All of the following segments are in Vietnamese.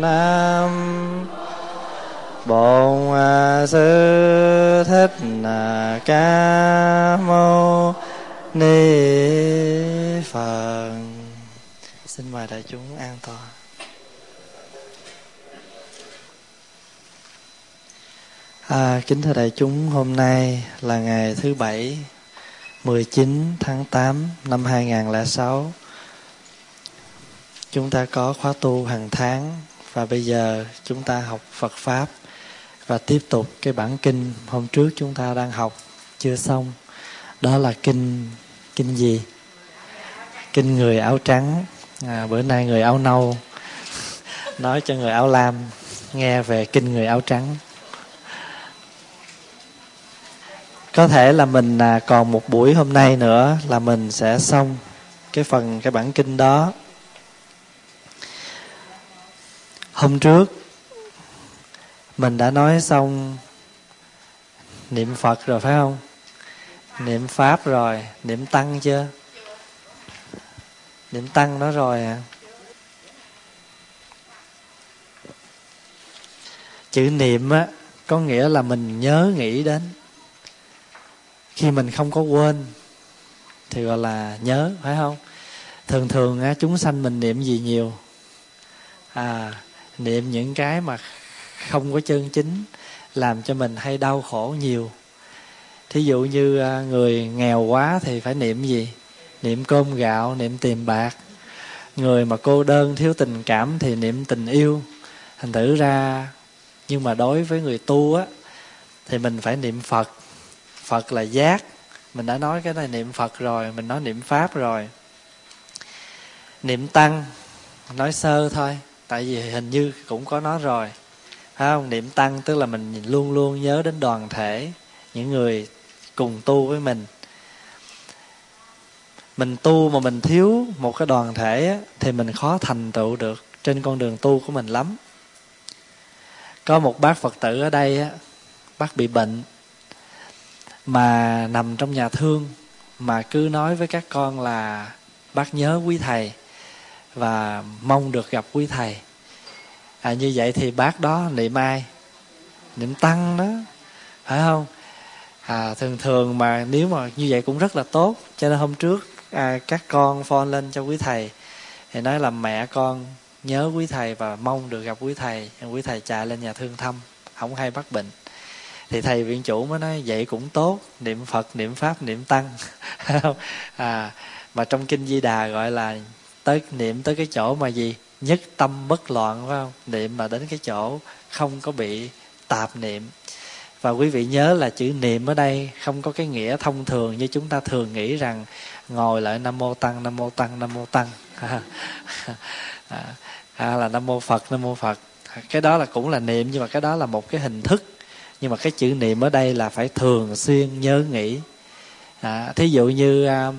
nam. Bổn à, sư thích à, ca mâu ni phật. Xin mời đại chúng an toàn. À, kính thưa đại chúng, hôm nay là ngày thứ bảy 19 tháng 8 năm 2006. Chúng ta có khóa tu hàng tháng và bây giờ chúng ta học Phật Pháp và tiếp tục cái bản kinh hôm trước chúng ta đang học chưa xong. Đó là kinh kinh gì? Kinh người áo trắng. À, bữa nay người áo nâu nói cho người áo lam nghe về kinh người áo trắng. có thể là mình à, còn một buổi hôm nay nữa là mình sẽ xong cái phần cái bản kinh đó hôm trước, mình đã nói xong niệm phật rồi, phải không? Niệm pháp rồi, niệm tăng chưa? Niệm tăng đó rồi à? Chữ niệm á, có nghĩa là mình nhớ nghĩ đến. Khi mình không có quên, thì gọi là nhớ, phải không? Thường thường á, chúng sanh mình niệm gì nhiều? À niệm những cái mà không có chân chính, làm cho mình hay đau khổ nhiều. Thí dụ như à, người nghèo quá thì phải niệm gì? Niệm cơm gạo, niệm tiền bạc. Người mà cô đơn, thiếu tình cảm thì niệm tình yêu. Thành thử ra, nhưng mà đối với người tu á, thì mình phải niệm phật. Phật là giác. Mình đã nói cái này niệm phật rồi, mình nói niệm pháp rồi. Niệm tăng, nói sơ thôi tại vì hình như cũng có nói rồi. Phải không niệm tăng tức là mình luôn luôn nhớ đến đoàn thể những người cùng tu với mình. Mình tu mà mình thiếu một cái đoàn thể á, thì mình khó thành tựu được trên con đường tu của mình lắm. Có một bác phật tử ở đây á bác bị bệnh mà nằm trong nhà thương mà cứ nói với các con là bác nhớ quý thầy và mong được gặp quý thầy. À, như vậy thì bác đó niệm ai niệm tăng đó phải không? À, thường thường mà nếu mà như vậy cũng rất là tốt. Cho nên hôm trước à, các con phone lên cho quý thầy thì nói là mẹ con nhớ quý thầy và mong được gặp quý thầy. Quý thầy chạy lên nhà thương thăm không hay bắt bệnh. Thì thầy viện chủ mới nói vậy cũng tốt niệm phật niệm pháp niệm tăng. À mà trong kinh di đà gọi là tới niệm tới cái chỗ mà gì? Nhất tâm bất loạn phải không? Niệm mà đến cái chỗ không có bị tạp niệm. Và quý vị nhớ là chữ niệm ở đây không có cái nghĩa thông thường như chúng ta thường nghĩ rằng ngồi lại nam mô tăng nam mô tăng nam mô tăng. À, à, là nam mô phật nam mô phật. Cái đó là cũng là niệm nhưng mà cái đó là một cái hình thức. Nhưng mà cái chữ niệm ở đây là phải thường xuyên nhớ nghĩ. À, thí dụ như à,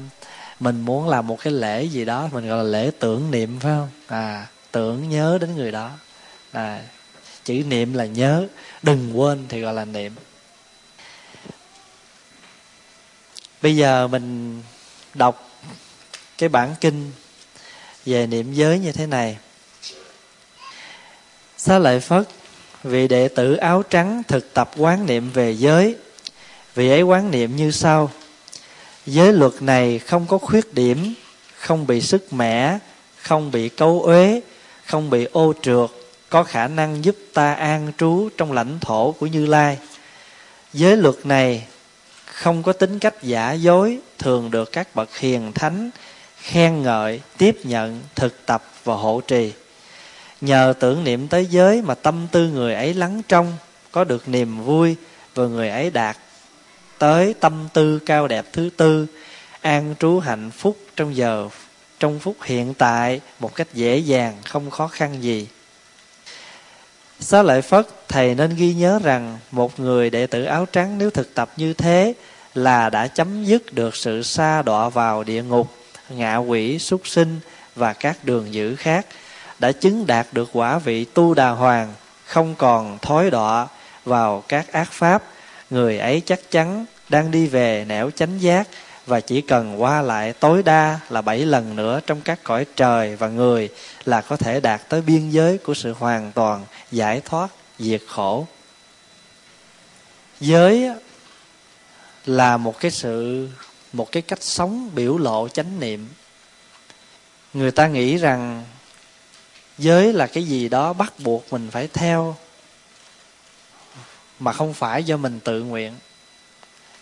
mình muốn làm một cái lễ gì đó, mình gọi là lễ tưởng niệm, phải không? À tưởng nhớ đến người đó. À chữ niệm là nhớ, đừng quên thì gọi là niệm. Bây giờ mình đọc cái bản kinh về niệm giới như thế này. Xá lợi phất, vị đệ tử áo trắng thực tập quán niệm về giới. Vị ấy quán niệm như sau giới luật này không có khuyết điểm, không bị sức mẻ, không bị câu uế, không bị ô trượt, có khả năng giúp ta an trú trong lãnh thổ của như lai. Giới luật này không có tính cách giả dối, thường được các bậc hiền thánh khen ngợi, tiếp nhận, thực tập và hộ trì. Nhờ tưởng niệm tới giới mà tâm tư người ấy lắng trong, có được niềm vui và người ấy đạt tới tâm tư cao đẹp thứ tư, an trú hạnh phúc trong giờ, trong phút hiện tại một cách dễ dàng, không khó khăn gì. Xá lợi phất, thầy nên ghi nhớ rằng một người đệ tử áo trắng nếu thực tập như thế là đã chấm dứt được sự sa đọa vào địa ngục, ngạ quỷ, súc sinh và các đường dữ khác, đã chứng đạt được quả vị tu đà hoàng, không còn thói đọa vào các ác pháp người ấy chắc chắn đang đi về nẻo chánh giác và chỉ cần qua lại tối đa là bảy lần nữa trong các cõi trời và người là có thể đạt tới biên giới của sự hoàn toàn giải thoát diệt khổ. Giới là một cái sự, một cái cách sống biểu lộ chánh niệm. Người ta nghĩ rằng giới là cái gì đó bắt buộc mình phải theo mà không phải do mình tự nguyện.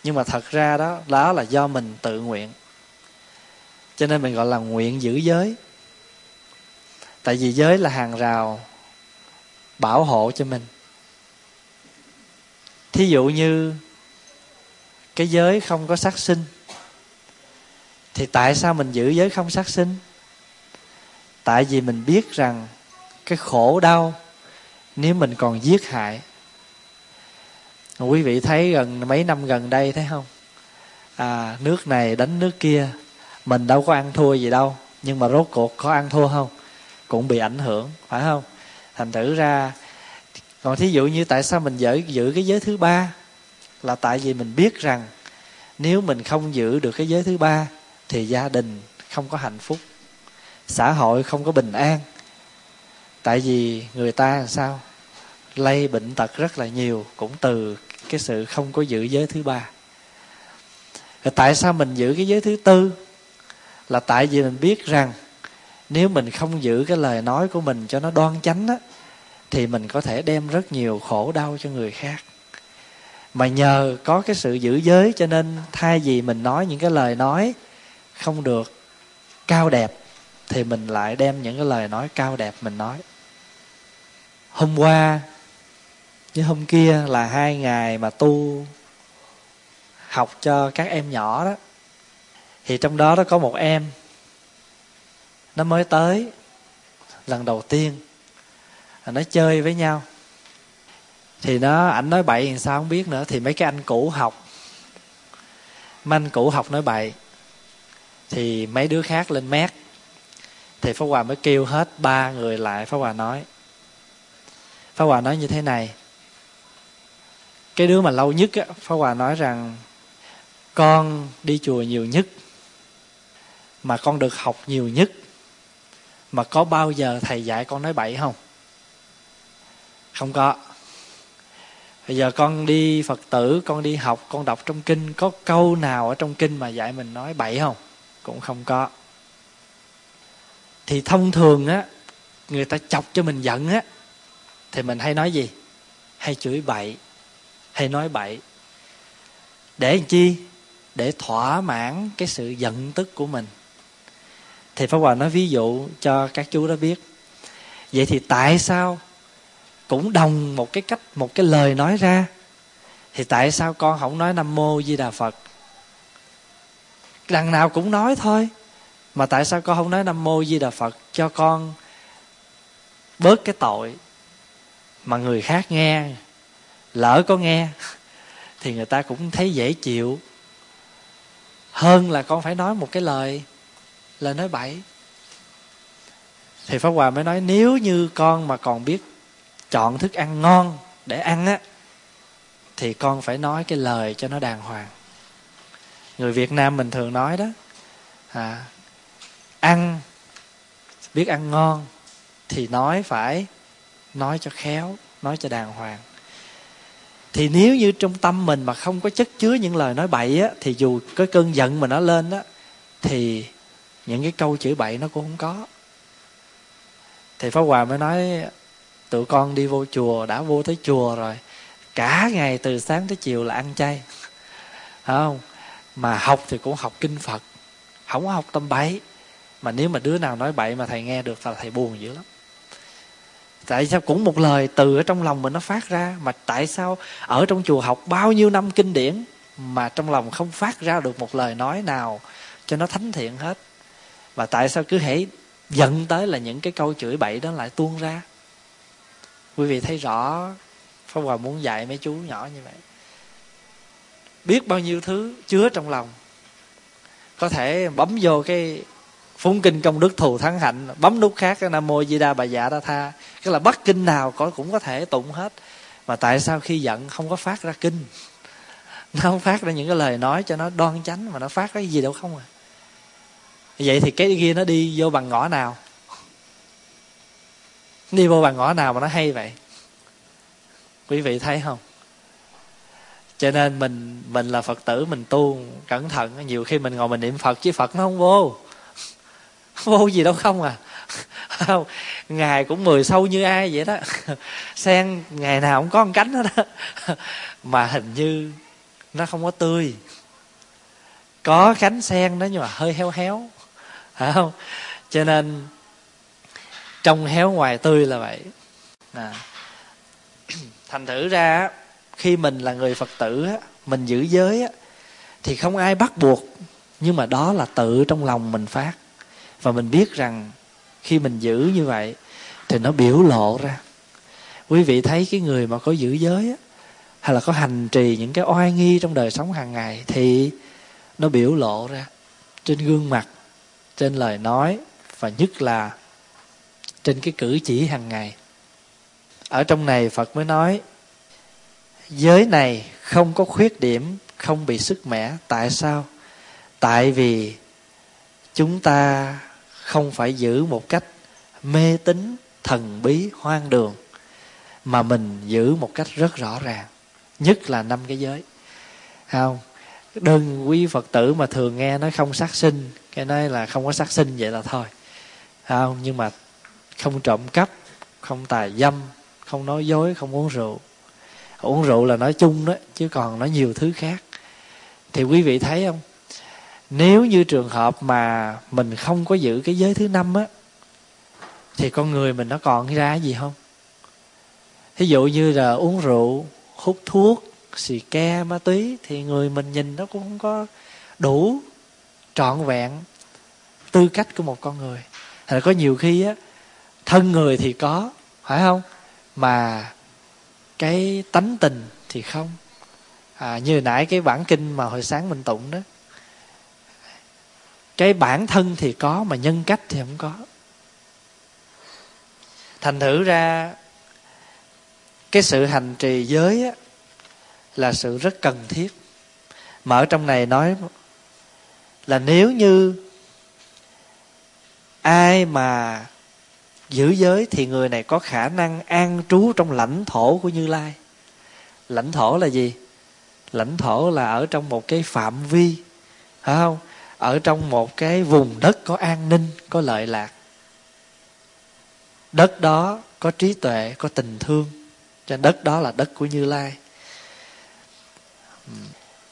Nhưng mà thật ra đó đó là do mình tự nguyện. Cho nên mình gọi là nguyện giữ giới. Tại vì giới là hàng rào bảo hộ cho mình. Thí dụ như cái giới không có sát sinh, thì tại sao mình giữ giới không sát sinh? Tại vì mình biết rằng cái khổ đau, nếu mình còn giết hại quý vị thấy gần mấy năm gần đây thấy không? À nước này đánh nước kia, mình đâu có ăn thua gì đâu, nhưng mà rốt cuộc có ăn thua không? Cũng bị ảnh hưởng, phải không? Thành thử ra, còn thí dụ như tại sao mình giữ giữ cái giới thứ ba là tại vì mình biết rằng nếu mình không giữ được cái giới thứ ba thì gia đình không có hạnh phúc, xã hội không có bình an. Tại vì người ta làm sao? Lây bệnh tật rất là nhiều, cũng từ cái sự không có giữ giới thứ ba. Rồi tại sao mình giữ cái giới thứ tư? Là tại vì mình biết rằng nếu mình không giữ cái lời nói của mình cho nó đoan chánh á, thì mình có thể đem rất nhiều khổ đau cho người khác. Mà nhờ có cái sự giữ giới cho nên thay vì mình nói những cái lời nói không được cao đẹp, thì mình lại đem những cái lời nói cao đẹp mình nói. Hôm qua như hôm kia là hai ngày mà tu học cho các em nhỏ đó. Thì trong đó nó có một em, nó mới tới lần đầu tiên. Nó chơi với nhau. Thì nó, ảnh nói bậy thì sao không biết nữa. Thì mấy cái anh cũ học. Mấy anh cũ học nói bậy. Thì mấy đứa khác lên mét. Thì pháp hòa mới kêu hết ba người lại. Pháp hòa nói, pháp hòa nói như thế này cái đứa mà lâu nhất á, pháp hòa nói rằng, con đi chùa nhiều nhất, mà con được học nhiều nhất, mà có bao giờ thầy dạy con nói bậy không? Không có. Bây giờ con đi phật tử, con đi học, con đọc trong kinh, có câu nào ở trong kinh mà dạy mình nói bậy không? Cũng không có. Thì thông thường á, người ta chọc cho mình giận á, thì mình hay nói gì? Hay chửi bậy hay nói bậy. Để làm chi? Để thỏa mãn cái sự giận tức của mình. Thì pháp hòa nói ví dụ cho các chú đó biết. Vậy thì tại sao cũng đồng một cái cách, một cái lời nói ra, thì tại sao con không nói nam mô di đà phật? Đằng nào cũng nói thôi, mà tại sao con không nói nam mô di đà phật cho con bớt cái tội mà người khác nghe? Lỡ có nghe thì người ta cũng thấy dễ chịu. Hơn là con phải nói một cái lời lời nói bậy. Thì pháp hòa mới nói nếu như con mà còn biết chọn thức ăn ngon để ăn á thì con phải nói cái lời cho nó đàng hoàng. Người việt nam mình thường nói đó à, ăn biết ăn ngon thì nói phải nói cho khéo nói cho đàng hoàng thì nếu như trong tâm mình mà không có chất chứa những lời nói bậy á, thì dù cái cơn giận mà nó lên á, thì những cái câu chửi bậy nó cũng không có. Thì pháp hòa mới nói, tụi con đi vô chùa, đã vô tới chùa rồi, cả ngày từ sáng tới chiều là ăn chay. Không? Mà học thì cũng học kinh phật, không có học tâm bậy. Mà nếu mà đứa nào nói bậy mà thầy nghe được là thầy buồn dữ lắm tại sao cũng một lời từ ở trong lòng mình nó phát ra? Mà tại sao ở trong chùa học bao nhiêu năm kinh điển mà trong lòng không phát ra được một lời nói nào cho nó thánh thiện hết? Và tại sao cứ hễ giận tới là những cái câu chửi bậy đó lại tuôn ra? Quý vị thấy rõ pháp hòa muốn dạy mấy chú nhỏ như vậy. Biết bao nhiêu thứ chứa trong lòng. Có thể bấm vô cái phúng kinh công đức thù thắng hạnh. Bấm nút khác, cái nam mô di đa bà dạ đa tha. Cái là bắt kinh nào có, cũng có thể tụng hết. Mà tại sao khi giận không có phát ra kinh? Nó không phát ra những cái lời nói cho nó đoan chánh, mà nó phát cái gì đâu không à. Vậy thì cái kia nó đi vô bằng ngõ nào? Đi vô bằng ngõ nào mà nó hay vậy? Quý vị thấy không? Cho nên mình mình là phật tử, mình tu cẩn thận. Nhiều khi mình ngồi mình niệm phật, chứ phật nó không vô vô gì đâu, không à. Không ngài cũng mười sâu như ai vậy đó. Sen ngày nào cũng có một cánh hết đó mà hình như nó không có tươi. Có cánh sen đó nhưng mà hơi héo héo. Phải không? Cho nên trong héo ngoài tươi là vậy. À. thành thử ra khi mình là người phật tử mình giữ giới thì không ai bắt buộc. Nhưng mà đó là tự trong lòng mình phát và mình biết rằng khi mình giữ như vậy thì nó biểu lộ ra. Quý vị thấy cái người mà có giữ giới á, hay là có hành trì những cái oai nghi trong đời sống hàng ngày thì nó biểu lộ ra trên gương mặt trên lời nói và nhất là trên cái cử chỉ hàng ngày. Ở trong này phật mới nói giới này không có khuyết điểm không bị sức mẻ. Tại sao? Tại vì chúng ta không phải giữ một cách mê tín, thần bí, hoang đường, mà mình giữ một cách rất rõ ràng, nhất là năm cái giới. Không? Đơn quý phật tử mà thường nghe nói không sát sinh, cái nói là không có sát sinh vậy là thôi. Không? Nhưng mà không trộm cắp, không tài dâm, không nói dối, không uống rượu. Uống rượu là nói chung đó, chứ còn nói nhiều thứ khác. Thì quý vị thấy không? Nếu như trường hợp mà mình không có giữ cái giới thứ năm á thì con người mình nó còn ra gì không? Thí dụ như là uống rượu hút thuốc xì ke ma túy thì người mình nhìn nó cũng không có đủ trọn vẹn tư cách của một con người. Hay là có nhiều khi á thân người thì có phải không? Mà cái tánh tình thì không. À, như nãy cái bản kinh mà hồi sáng mình tụng đó cái bản thân thì có mà nhân cách thì không có. Thành thử ra cái sự hành trì giới á, là sự rất cần thiết. Mà ở trong này nói là nếu như ai mà giữ giới thì người này có khả năng an trú trong lãnh thổ của như lai. Lãnh thổ là gì? Lãnh thổ là ở trong một cái phạm vi phải không? Ở trong một cái vùng đất có an ninh, có lợi lạc. Đất đó có trí tuệ, có tình thương. Cho đất đó là đất của như lai.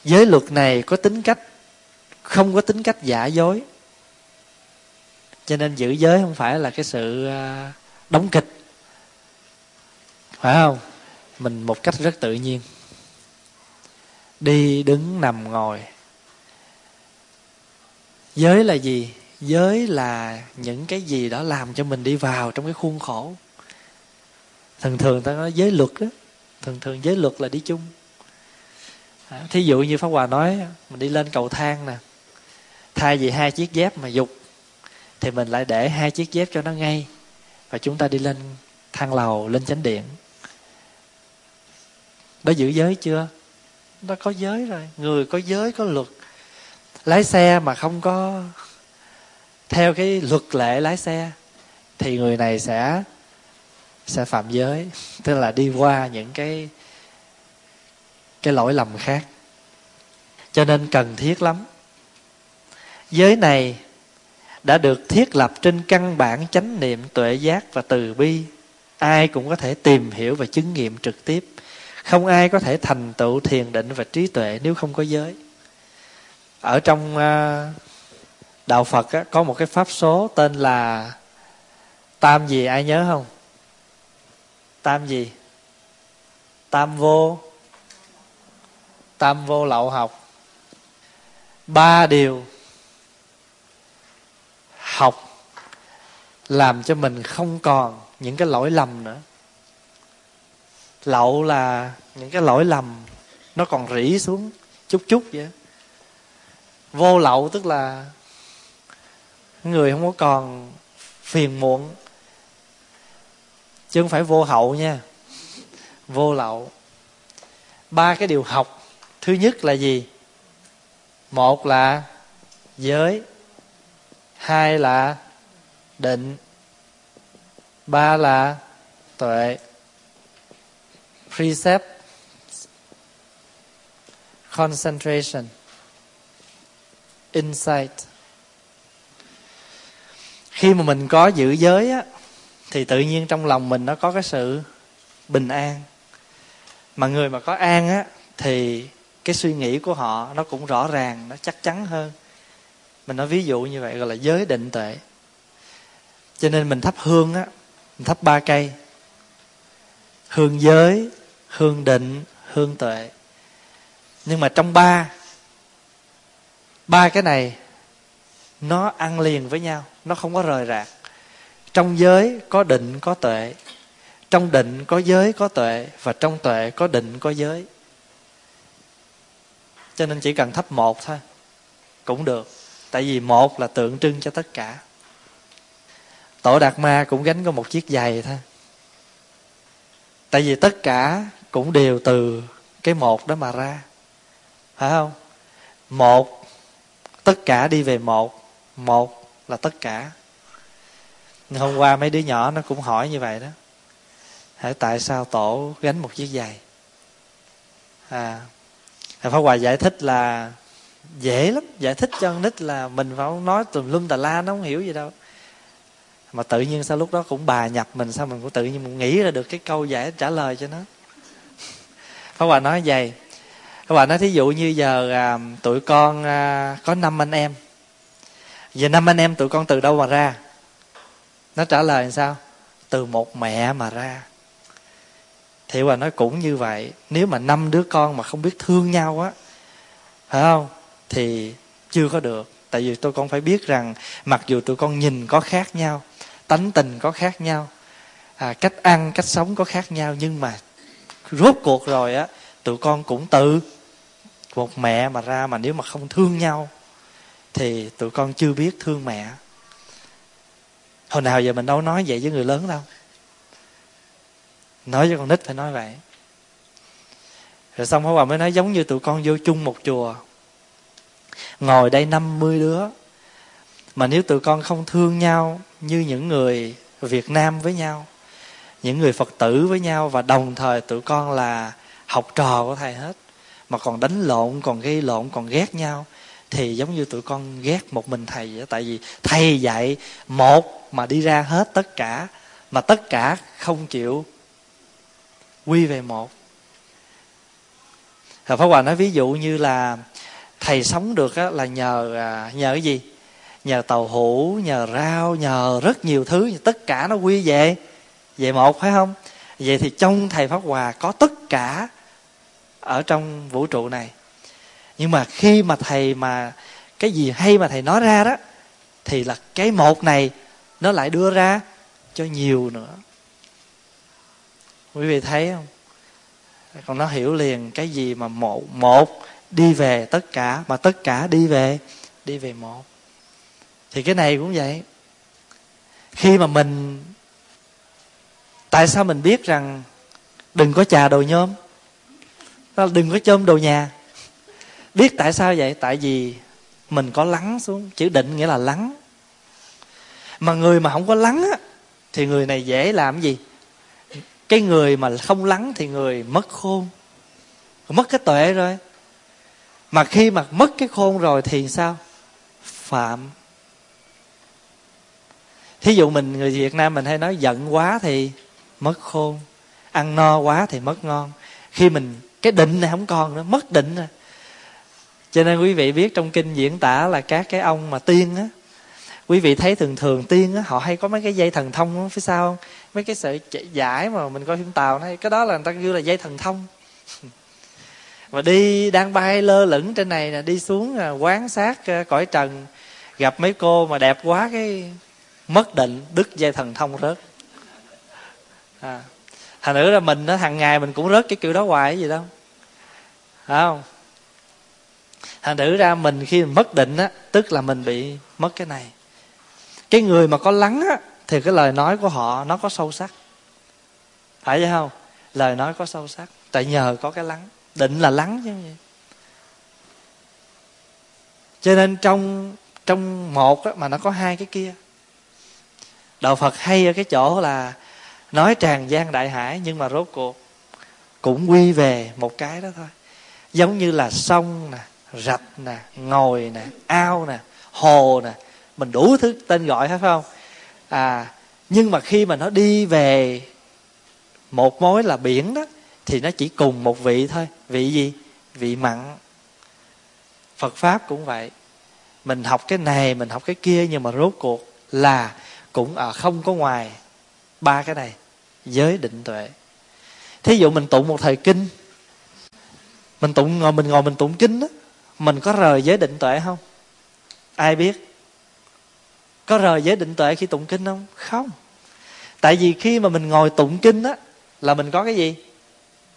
Giới luật này có tính cách, không có tính cách giả dối. Cho nên giữ giới không phải là cái sự à, đóng kịch. Phải không? Mình một cách rất tự nhiên. Đi đứng nằm ngồi giới là gì? Giới là những cái gì đó làm cho mình đi vào trong cái khuôn khổ. Thường thường ta nói giới luật đó thường thường giới luật là đi chung. À, thí dụ như pháp hòa nói, mình đi lên cầu thang nè, thay vì hai chiếc dép mà dục, thì mình lại để hai chiếc dép cho nó ngay, và chúng ta đi lên thang lầu, lên chánh điện. Đó giữ giới chưa? Nó có giới rồi. Người có giới, có luật lái xe mà không có theo cái luật lệ lái xe, thì người này sẽ sẽ phạm giới. Tức là đi qua những cái cái lỗi lầm khác. Cho nên cần thiết lắm. Giới này đã được thiết lập trên căn bản chánh niệm tuệ giác và từ bi. Ai cũng có thể tìm hiểu và chứng nghiệm trực tiếp. Không ai có thể thành tựu thiền định và trí tuệ nếu không có giới ở trong ờ, đạo phật có một cái pháp số tên là tam gì, ai nhớ không? Tam gì? Tam vô? Tam vô lậu học? Ba điều học làm cho mình không còn những cái lỗi lầm nữa. Lậu là những cái lỗi lầm nó còn rỉ xuống chút chút vậy vô lậu, tức là người không có còn phiền muộn. Chứ không phải vô hậu nha, vô lậu. Ba cái điều học. Thứ nhất là gì? Một là giới, hai là định, ba là tuệ. Precept, concentration insight. Khi mà mình có giữ giới á, thì tự nhiên trong lòng mình nó có cái sự bình an. Mà người mà có an á, thì cái suy nghĩ của họ nó cũng rõ ràng, nó chắc chắn hơn. Mình nói ví dụ như vậy, gọi là giới định tuệ. Cho nên mình thắp hương á, mình thắp ba cây. Hương giới, hương định, hương tuệ. Nhưng mà trong ba ba cái này, nó ăn liền với nhau, nó không có rời rạc. Trong giới có định, có tuệ. Trong định có giới, có tuệ. Và trong tuệ có định, có giới. Cho nên chỉ cần thắp một thôi, cũng được. Tại vì một là tượng trưng cho tất cả. Tổ đạt ma cũng gánh có một chiếc giày thôi. Tại vì tất cả cũng đều từ cái một đó mà ra. Phải không? Một tất cả đi về một. Một là tất cả. Hôm qua mấy đứa nhỏ nó cũng hỏi như vậy đó. Hỏi tại sao tổ gánh một chiếc giày? À Pháp Hòa giải thích là dễ lắm. Giải thích cho con nít là mình phải nói tùm lum tà la, nó không hiểu gì đâu. Mà tự nhiên sau lúc đó cũng bà nhập mình, sao mình cũng tự nhiên mình nghĩ ra được cái câu giải trả lời cho nó. Pháp Hòa nói vậy các bạn nói thí dụ như giờ à, tụi con à, có năm anh em. Giờ năm anh em tụi con từ đâu mà ra? Nó trả lời làm sao? Từ một mẹ mà ra. Thì bà nói cũng như vậy. Nếu mà năm đứa con mà không biết thương nhau á phải không? Thì chưa có được. Tại vì tôi con phải biết rằng mặc dù tụi con nhìn có khác nhau tánh tình có khác nhau à, cách ăn cách sống có khác nhau nhưng mà rốt cuộc rồi á tụi con cũng tự một mẹ mà ra mà nếu mà không thương nhau, thì tụi con chưa biết thương mẹ. Hồi nào giờ mình đâu nói vậy với người lớn đâu. Nói với con nít phải nói vậy. Rồi xong Pháp Hòa mới nói giống như tụi con vô chung một chùa. Ngồi đây 50 đứa. Mà nếu tụi con không thương nhau Như những người Việt Nam với nhau, Những người Phật tử với nhau, Và đồng thời tụi con là học trò của thầy hết mà còn đánh lộn, còn gây lộn, còn ghét nhau Thì giống như tụi con ghét một mình thầy vậy Tại vì thầy dạy một mà đi ra hết tất cả Mà tất cả không chịu quy về một. Thầy Pháp Hòa nói ví dụ như là thầy sống được á, là nhờ à, nhờ cái gì? Nhờ tàu hũ nhờ rau nhờ rất nhiều thứ tất cả nó quy về về một phải không? Vậy thì trong thầy pháp hòa có tất cả ở trong vũ trụ này. Nhưng mà khi mà thầy mà, cái gì hay mà thầy nói ra đó, thì là cái một này nó lại đưa ra cho nhiều nữa. Quý vị thấy không? Còn nó hiểu liền cái gì mà một một đi về tất cả, mà tất cả đi về đi về một. Thì cái này cũng vậy. Khi mà mình, tại sao mình biết rằng đừng có trà đồ nhôm? Đừng có chôm đồ nhà. Biết tại sao vậy? Tại vì mình có lắng xuống. Chữ định nghĩa là lắng. Mà người mà không có lắng á, thì người này dễ làm gì? Cái người mà không lắng thì người mất khôn. Mất cái tuệ rồi. Mà khi mà mất cái khôn rồi thì sao? Phạm. Thí dụ mình, người việt nam mình hay nói giận quá thì mất khôn. Ăn no quá thì mất ngon. Khi mình cái định này không còn nữa mất định rồi. Cho nên quý vị biết trong kinh diễn tả là các cái ông mà tiên á quý vị thấy thường thường tiên á họ hay có mấy cái dây thần thông phía sau không? Mấy cái sợi giải mà mình coi phim tàu này cái đó là người ta kêu là dây thần thông. Và đi đang bay lơ lửng trên này nè đi xuống à, quán sát à, cõi trần gặp mấy cô mà đẹp quá cái mất định đứt dây thần thông rớt. À thành nữ là mình nó hàng ngày mình cũng rớt cái kiểu đó hoài cái gì đâu. Phải không? Thành thử ra mình khi mình mất định á tức là mình bị mất cái này. Cái người mà có lắng á thì cái lời nói của họ nó có sâu sắc. Phải vậy không? Lời nói có sâu sắc. Tại nhờ có cái lắng. Định là lắng chứ gì. Cho nên trong trong một á, mà nó có hai cái kia. Đạo phật hay ở cái chỗ là nói tràn gian đại hải nhưng mà rốt cuộc cũng quy về một cái đó thôi. Giống như là sông nè rạch nè ngồi nè ao nè hồ nè. Mình đủ thứ tên gọi phải không? À nhưng mà khi mà nó đi về một mối là biển đó thì nó chỉ cùng một vị thôi. Vị gì? Vị mặn. Phật pháp cũng vậy. Mình học cái này mình học cái kia nhưng mà rốt cuộc là cũng à, không có ngoài ba cái này giới định tuệ. Thí dụ mình tụng một thời kinh, mình tụng ngồi, mình ngồi mình tụng kinh đó mình có rời giới định tuệ không? Ai biết? Có rời giới định tuệ khi tụng kinh không? Không. Tại vì khi mà mình ngồi tụng kinh á, là mình có cái gì?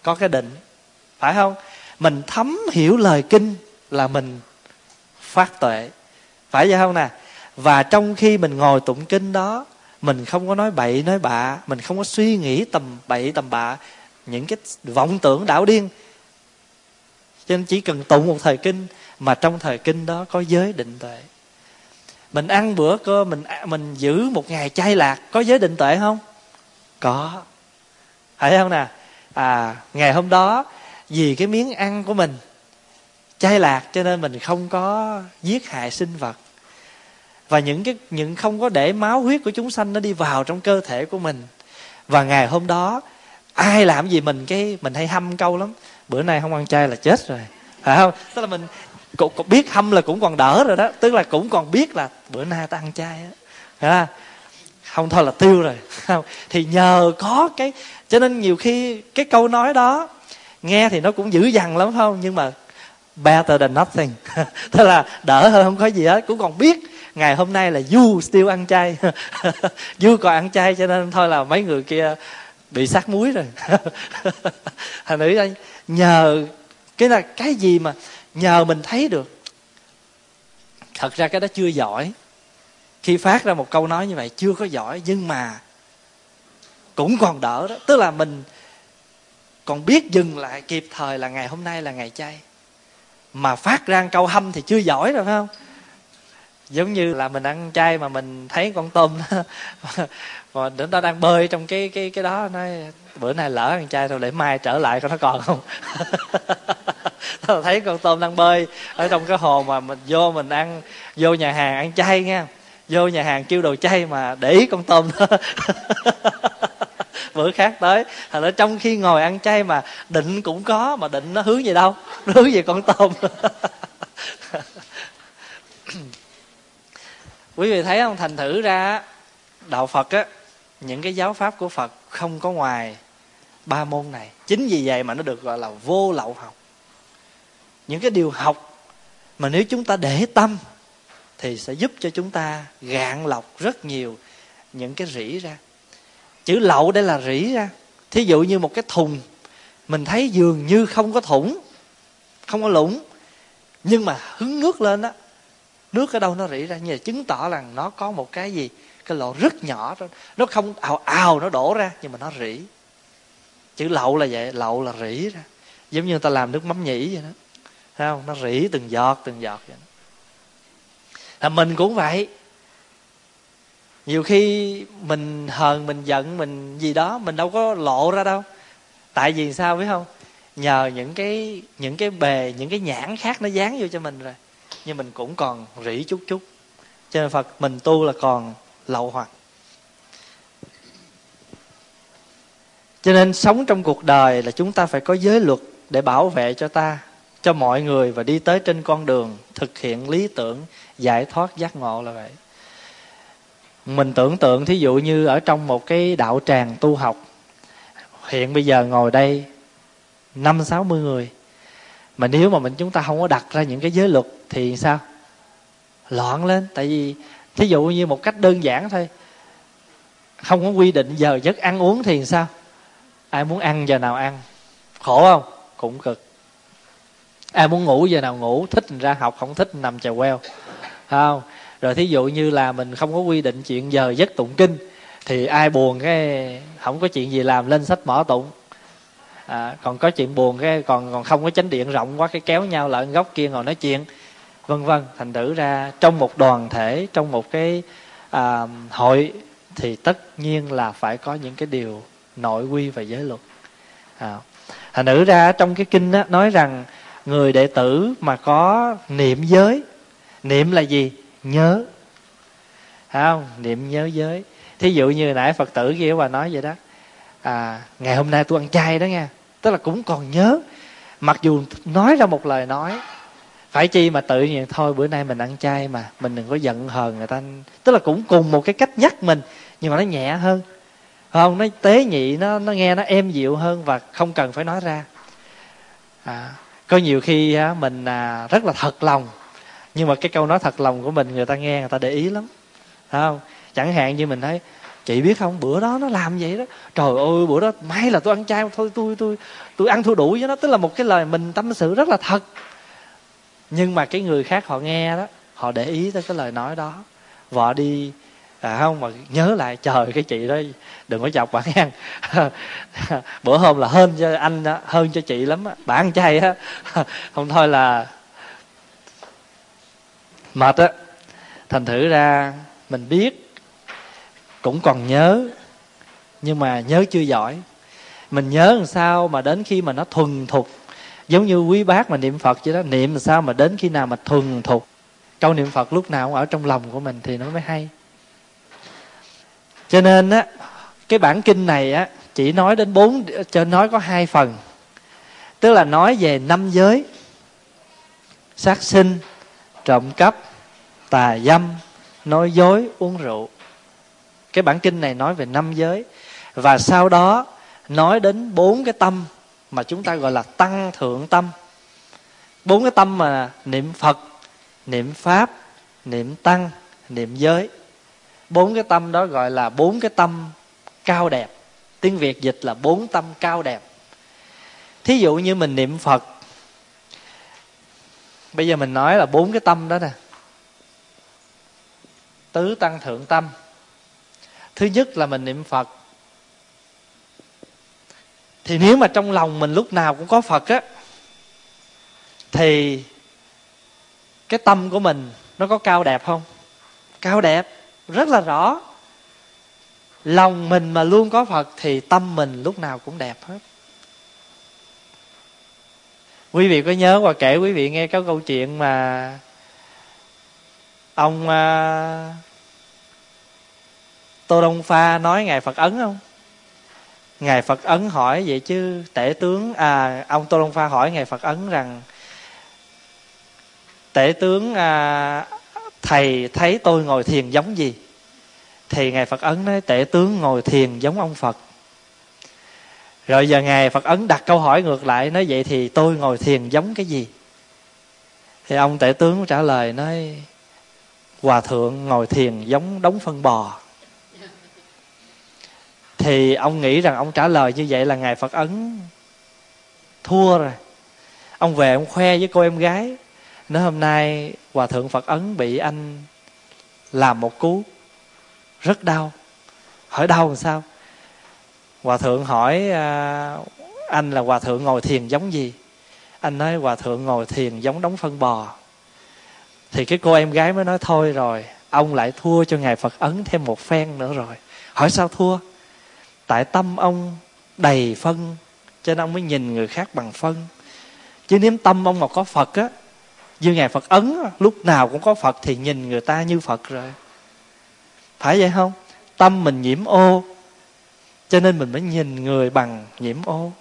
Có cái định. Phải không? Mình thấm hiểu lời kinh là mình phát tuệ. Phải vậy không nè? Và trong khi mình ngồi tụng kinh đó mình không có nói bậy, nói bạ. Mình không có suy nghĩ tầm bậy, tầm bạ. Những cái vọng tưởng đảo điên. Cho nên chỉ cần tụng một thời kinh, mà trong thời kinh đó có giới định tuệ. Mình ăn bữa cơm, mình mình giữ một ngày chay lạc, có giới định tuệ không? Có. Phải không nè? À ngày hôm đó, vì cái miếng ăn của mình chay lạc, cho nên mình không có giết hại sinh vật và những cái những không có để máu huyết của chúng sanh nó đi vào trong cơ thể của mình. Và ngày hôm đó ai làm gì mình cái mình hay hâm câu lắm. Bữa nay không ăn chay là chết rồi. Phải không? Tức là mình cũng, cũng biết hâm là cũng còn đỡ rồi đó. Tức là cũng còn biết là bữa nay ta ăn chay á. Không? Thôi là tiêu rồi. Không? Thì nhờ có cái cho nên nhiều khi cái câu nói đó nghe thì nó cũng dữ dằn lắm không? Nhưng mà better than nothing. Tức là đỡ hơn không có gì hết. Cũng còn biết ngày hôm nay là du still ăn chay. Du còn ăn chay cho nên thôi là mấy người kia bị sát muối rồi. Thành nữ anh nhờ, cái là cái gì mà nhờ mình thấy được? Thật ra cái đó chưa giỏi. Khi phát ra một câu nói như vậy chưa có giỏi, nhưng mà cũng còn đỡ đó. Tức là mình còn biết dừng lại kịp thời là ngày hôm nay là ngày chay. Mà phát ra câu hâm thì chưa giỏi rồi, phải không? Giống như là mình ăn chay mà mình thấy con tôm đó. Mà ta đang bơi trong cái cái cái đó, nói, bữa nay lỡ ăn chay rồi để mai trở lại coi nó còn không? Thấy con tôm đang bơi ở trong cái hồ mà mình vô mình ăn, vô nhà hàng ăn chay nha. Vô nhà hàng kêu đồ chay mà để ý con tôm đó. Bữa khác tới, thành ở trong khi ngồi ăn chay mà định cũng có, mà định nó hướng về đâu? Nó hướng về con tôm quý vị thấy không? Thành thử ra, đạo phật á, những cái giáo pháp của phật không có ngoài ba môn này. Chính vì vậy mà nó được gọi là vô lậu học. Những cái điều học mà nếu chúng ta để tâm thì sẽ giúp cho chúng ta gạn lọc rất nhiều những cái rỉ ra. Chữ lậu đây là rỉ ra. Thí dụ như một cái thùng, mình thấy dường như không có thủng, không có lũng nhưng mà hứng nước lên á nước ở đâu nó rỉ ra. Như là chứng tỏ là nó có một cái gì? Cái lỗ rất nhỏ đó. Nó không, ào ào nó đổ ra, nhưng mà nó rỉ. Chữ lậu là vậy, lậu là rỉ ra. Giống như người ta làm nước mắm nhĩ vậy đó. Thấy không? Nó rỉ từng giọt từng giọt vậy đó. là mình cũng vậy. Nhiều khi mình hờn, mình giận, mình gì đó, mình đâu có lộ ra đâu. Tại vì sao biết không? Nhờ những cái những cái bề, những cái nhãn khác nó dán vô cho mình rồi nhưng mình cũng còn rỉ chút chút. Cho nên phật, mình tu là còn lậu hoặc. Cho nên sống trong cuộc đời là chúng ta phải có giới luật để bảo vệ cho ta, cho mọi người và đi tới trên con đường thực hiện lý tưởng, giải thoát giác ngộ là vậy. Mình tưởng tượng thí dụ như ở trong một cái đạo tràng tu học, hiện bây giờ ngồi đây năm sáu mươi người mà nếu mà mình chúng ta không có đặt ra những cái giới luật thì sao? Loạn lên. Tại vì thí dụ như một cách đơn giản thôi. Không có quy định giờ giấc ăn uống thì sao? Ai muốn ăn giờ nào ăn? Khổ không? Cũng cực. Ai muốn ngủ giờ nào ngủ? Thích mình ra học, không thích nằm chèo queo. Không? Rồi thí dụ như là mình không có quy định chuyện giờ giấc tụng kinh, thì ai buồn cái không có chuyện gì làm, lên sách mở tụng à, còn có chuyện buồn cái còn còn không có chánh điện rộng quá cái kéo nhau lại góc kia ngồi nói chuyện. Vân vân thành thử ra trong một đoàn thể trong một cái à, hội thì tất nhiên là phải có những cái điều nội quy và giới luật. À, thành thử ra trong cái kinh đó, nói rằng người đệ tử mà có niệm giới niệm là gì? Nhớ. Thấy không? Niệm nhớ giới. Thí dụ như nãy phật tử kia bà nói vậy đó à ngày hôm nay tôi ăn chay đó nha. Tức là cũng còn nhớ. Mặc dù nói ra một lời nói phải chi mà tự nhiên thôi bữa nay mình ăn chay mà mình đừng có giận hờn người ta. Tức là cũng cùng một cái cách nhắc mình nhưng mà nó nhẹ hơn. Không? Nó tế nhị nó nó nghe nó êm dịu hơn và không cần phải nói ra. À, có nhiều khi mình à, rất là thật lòng nhưng mà cái câu nói thật lòng của mình người ta nghe người ta để ý lắm. Phải không? Chẳng hạn như mình thấy chị biết không? Bữa đó nó làm vậy đó. Trời ơi bữa đó may là tôi ăn chay thôi tôi tôi tôi ăn thua đủ với nó. Tức là một cái lời mình tâm sự rất là thật. Nhưng mà cái người khác họ nghe đó họ để ý tới cái lời nói đó. Vợ đi à không mà nhớ lại trời cái chị đó đừng có chọc bạn ăn bữa hôm là hơn cho anh đó, hơn cho chị lắm bạn ăn chay á. Không thôi là mệt á. Thành thử ra mình biết cũng còn nhớ, nhưng mà nhớ chưa giỏi. Mình nhớ làm sao mà đến khi mà nó thuần thục, giống như quý bác mà niệm phật vậy đó, niệm làm sao mà đến khi nào mà thuần thục. Câu niệm phật lúc nào cũng ở trong lòng của mình thì nó mới hay. Cho nên á, cái bản kinh này á, chỉ nói đến bốn, cho nói có hai phần. Tức là nói về năm giới, sát sinh, trộm cắp, tà dâm, nói dối, uống rượu cái bản kinh này nói về năm giới. Và sau đó, nói đến bốn cái tâm mà chúng ta gọi là tăng thượng tâm. Bốn cái tâm mà niệm phật, niệm pháp, niệm tăng, niệm giới. Bốn cái tâm đó gọi là bốn cái tâm cao đẹp. Tiếng việt dịch là bốn tâm cao đẹp. Thí dụ như mình niệm phật, bây giờ mình nói là bốn cái tâm đó nè. Tứ tăng thượng tâm thứ nhất là mình niệm phật. Thì nếu mà trong lòng mình lúc nào cũng có phật á, thì cái tâm của mình nó có cao đẹp không? Cao đẹp, rất là rõ. Lòng mình mà luôn có phật thì tâm mình lúc nào cũng đẹp hết. Quý vị có nhớ và kể quý vị nghe cái câu chuyện mà ông à, tô đông pha nói ngài phật ấn không? Ngài phật ấn hỏi vậy chứ tể tướng à ông tô đông pha hỏi ngài phật ấn rằng tể tướng à, thầy thấy tôi ngồi thiền giống gì? Thì ngài phật ấn nói tể tướng ngồi thiền giống ông phật. Rồi giờ ngài phật ấn đặt câu hỏi ngược lại nói vậy thì tôi ngồi thiền giống cái gì? Thì ông tể tướng trả lời nói hòa thượng ngồi thiền giống đống phân bò thì ông nghĩ rằng ông trả lời như vậy là ngài phật ấn. Thua rồi. Ông về ông khoe với cô em gái nói hôm nay hòa thượng phật ấn bị anh làm một cú rất đau. Hỏi đau làm sao? Hòa thượng hỏi à, anh là hòa thượng ngồi thiền giống gì? Anh nói hòa thượng ngồi thiền giống đống phân bò. Thì cái cô em gái mới nói thôi rồi ông lại thua cho ngài phật ấn thêm một phen nữa rồi. Hỏi sao thua? Tại tâm ông đầy phân, cho nên ông mới nhìn người khác bằng phân. Chứ nếu tâm ông mà có phật á, như ngài phật ấn lúc nào cũng có phật thì nhìn người ta như phật rồi. Phải vậy không? Tâm mình nhiễm ô, cho nên mình mới nhìn người bằng nhiễm ô.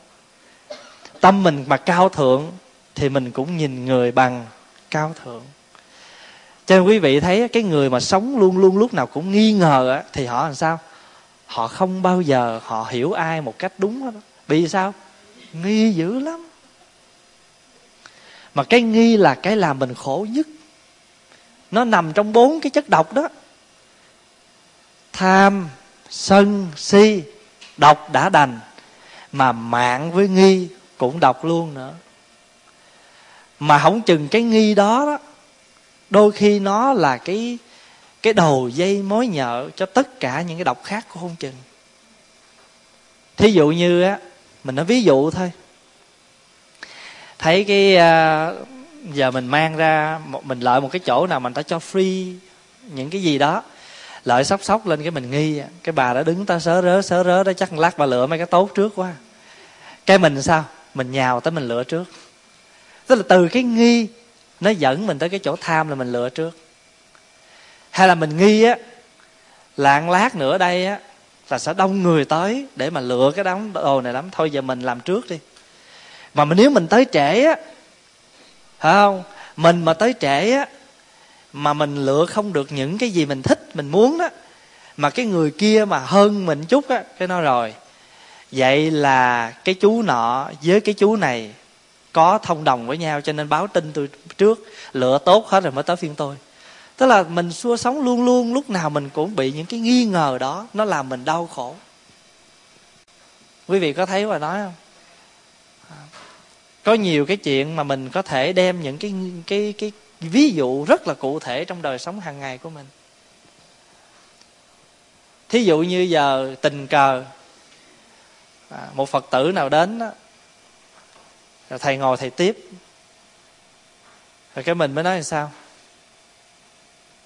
Tâm mình mà cao thượng thì mình cũng nhìn người bằng cao thượng. Cho nên quý vị thấy cái người mà sống luôn luôn lúc nào cũng nghi ngờ thì họ làm sao? Họ không bao giờ họ hiểu ai một cách đúng hết vì sao? Nghi dữ lắm. Mà cái nghi là cái làm mình khổ nhất. Nó nằm trong bốn cái chất độc đó. Tham sân si độc đã đành. Mà mạng với nghi cũng độc luôn nữa. Mà không chừng cái nghi đó, đó đôi khi nó là cái cái đầu dây mối nhợ cho tất cả những cái độc khác của hôn chừng. Thí dụ như á, mình nói ví dụ thôi. Thấy cái à, giờ mình mang ra một, mình lợi một cái chỗ nào mình ta cho free những cái gì đó, lợi sóc sóc lên cái mình nghi cái bà đã đứng ta sớ rớ sớ rớ đó, chắc lát bà lựa mấy cái tốt trước quá. Cái mình sao? Mình nhào tới mình lựa trước. Tức là từ cái nghi nó dẫn mình tới cái chỗ tham là mình lựa trước hay là mình nghi á lạng lát nữa đây á, là sẽ đông người tới để mà lựa cái đống đồ này lắm. Thôi giờ mình làm trước đi. Mà nếu mình tới trễ á, phải không? Mình mà tới trễ á, mà mình lựa không được những cái gì mình thích, mình muốn đó mà cái người kia mà hơn mình chút á, cái nó rồi, vậy là cái chú nọ với cái chú này có thông đồng với nhau, cho nên báo tin tôi trước, lựa tốt hết rồi mới tới phiên tôi tức là mình xua sống luôn luôn lúc nào mình cũng bị những cái nghi ngờ đó nó làm mình đau khổ. Quý vị có thấy và nói không? À, có nhiều cái chuyện mà mình có thể đem những cái cái cái ví dụ rất là cụ thể trong đời sống hàng ngày của mình. Thí dụ như giờ tình cờ à, một phật tử nào đến đó, rồi thầy ngồi thầy tiếp. Rồi cái mình mới nói là sao?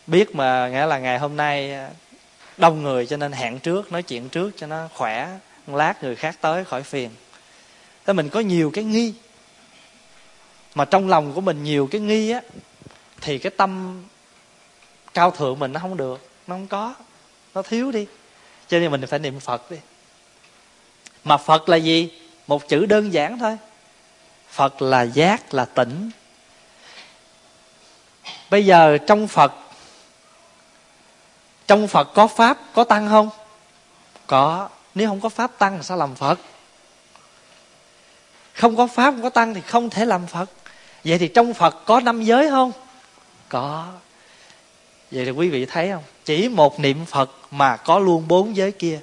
Biết mà nghĩa là ngày hôm nay à, đông người cho nên hẹn trước, nói chuyện trước cho nó khỏe, lát người khác tới khỏi phiền. Thế mình có nhiều cái nghi. Mà trong lòng của mình nhiều cái nghi á, thì cái tâm cao thượng mình nó không được, nó không có, nó thiếu đi. Cho nên mình phải niệm phật đi. Mà phật là gì? Một chữ đơn giản thôi. Phật là giác, là tỉnh bây giờ trong phật trong phật có pháp có tăng không? Có. Nếu không có pháp tăng sao làm phật? Không có pháp không có tăng thì không thể làm phật. Vậy thì trong phật có năm giới không? Có. Vậy thì quý vị thấy không? Chỉ một niệm phật mà có luôn bốn giới kia.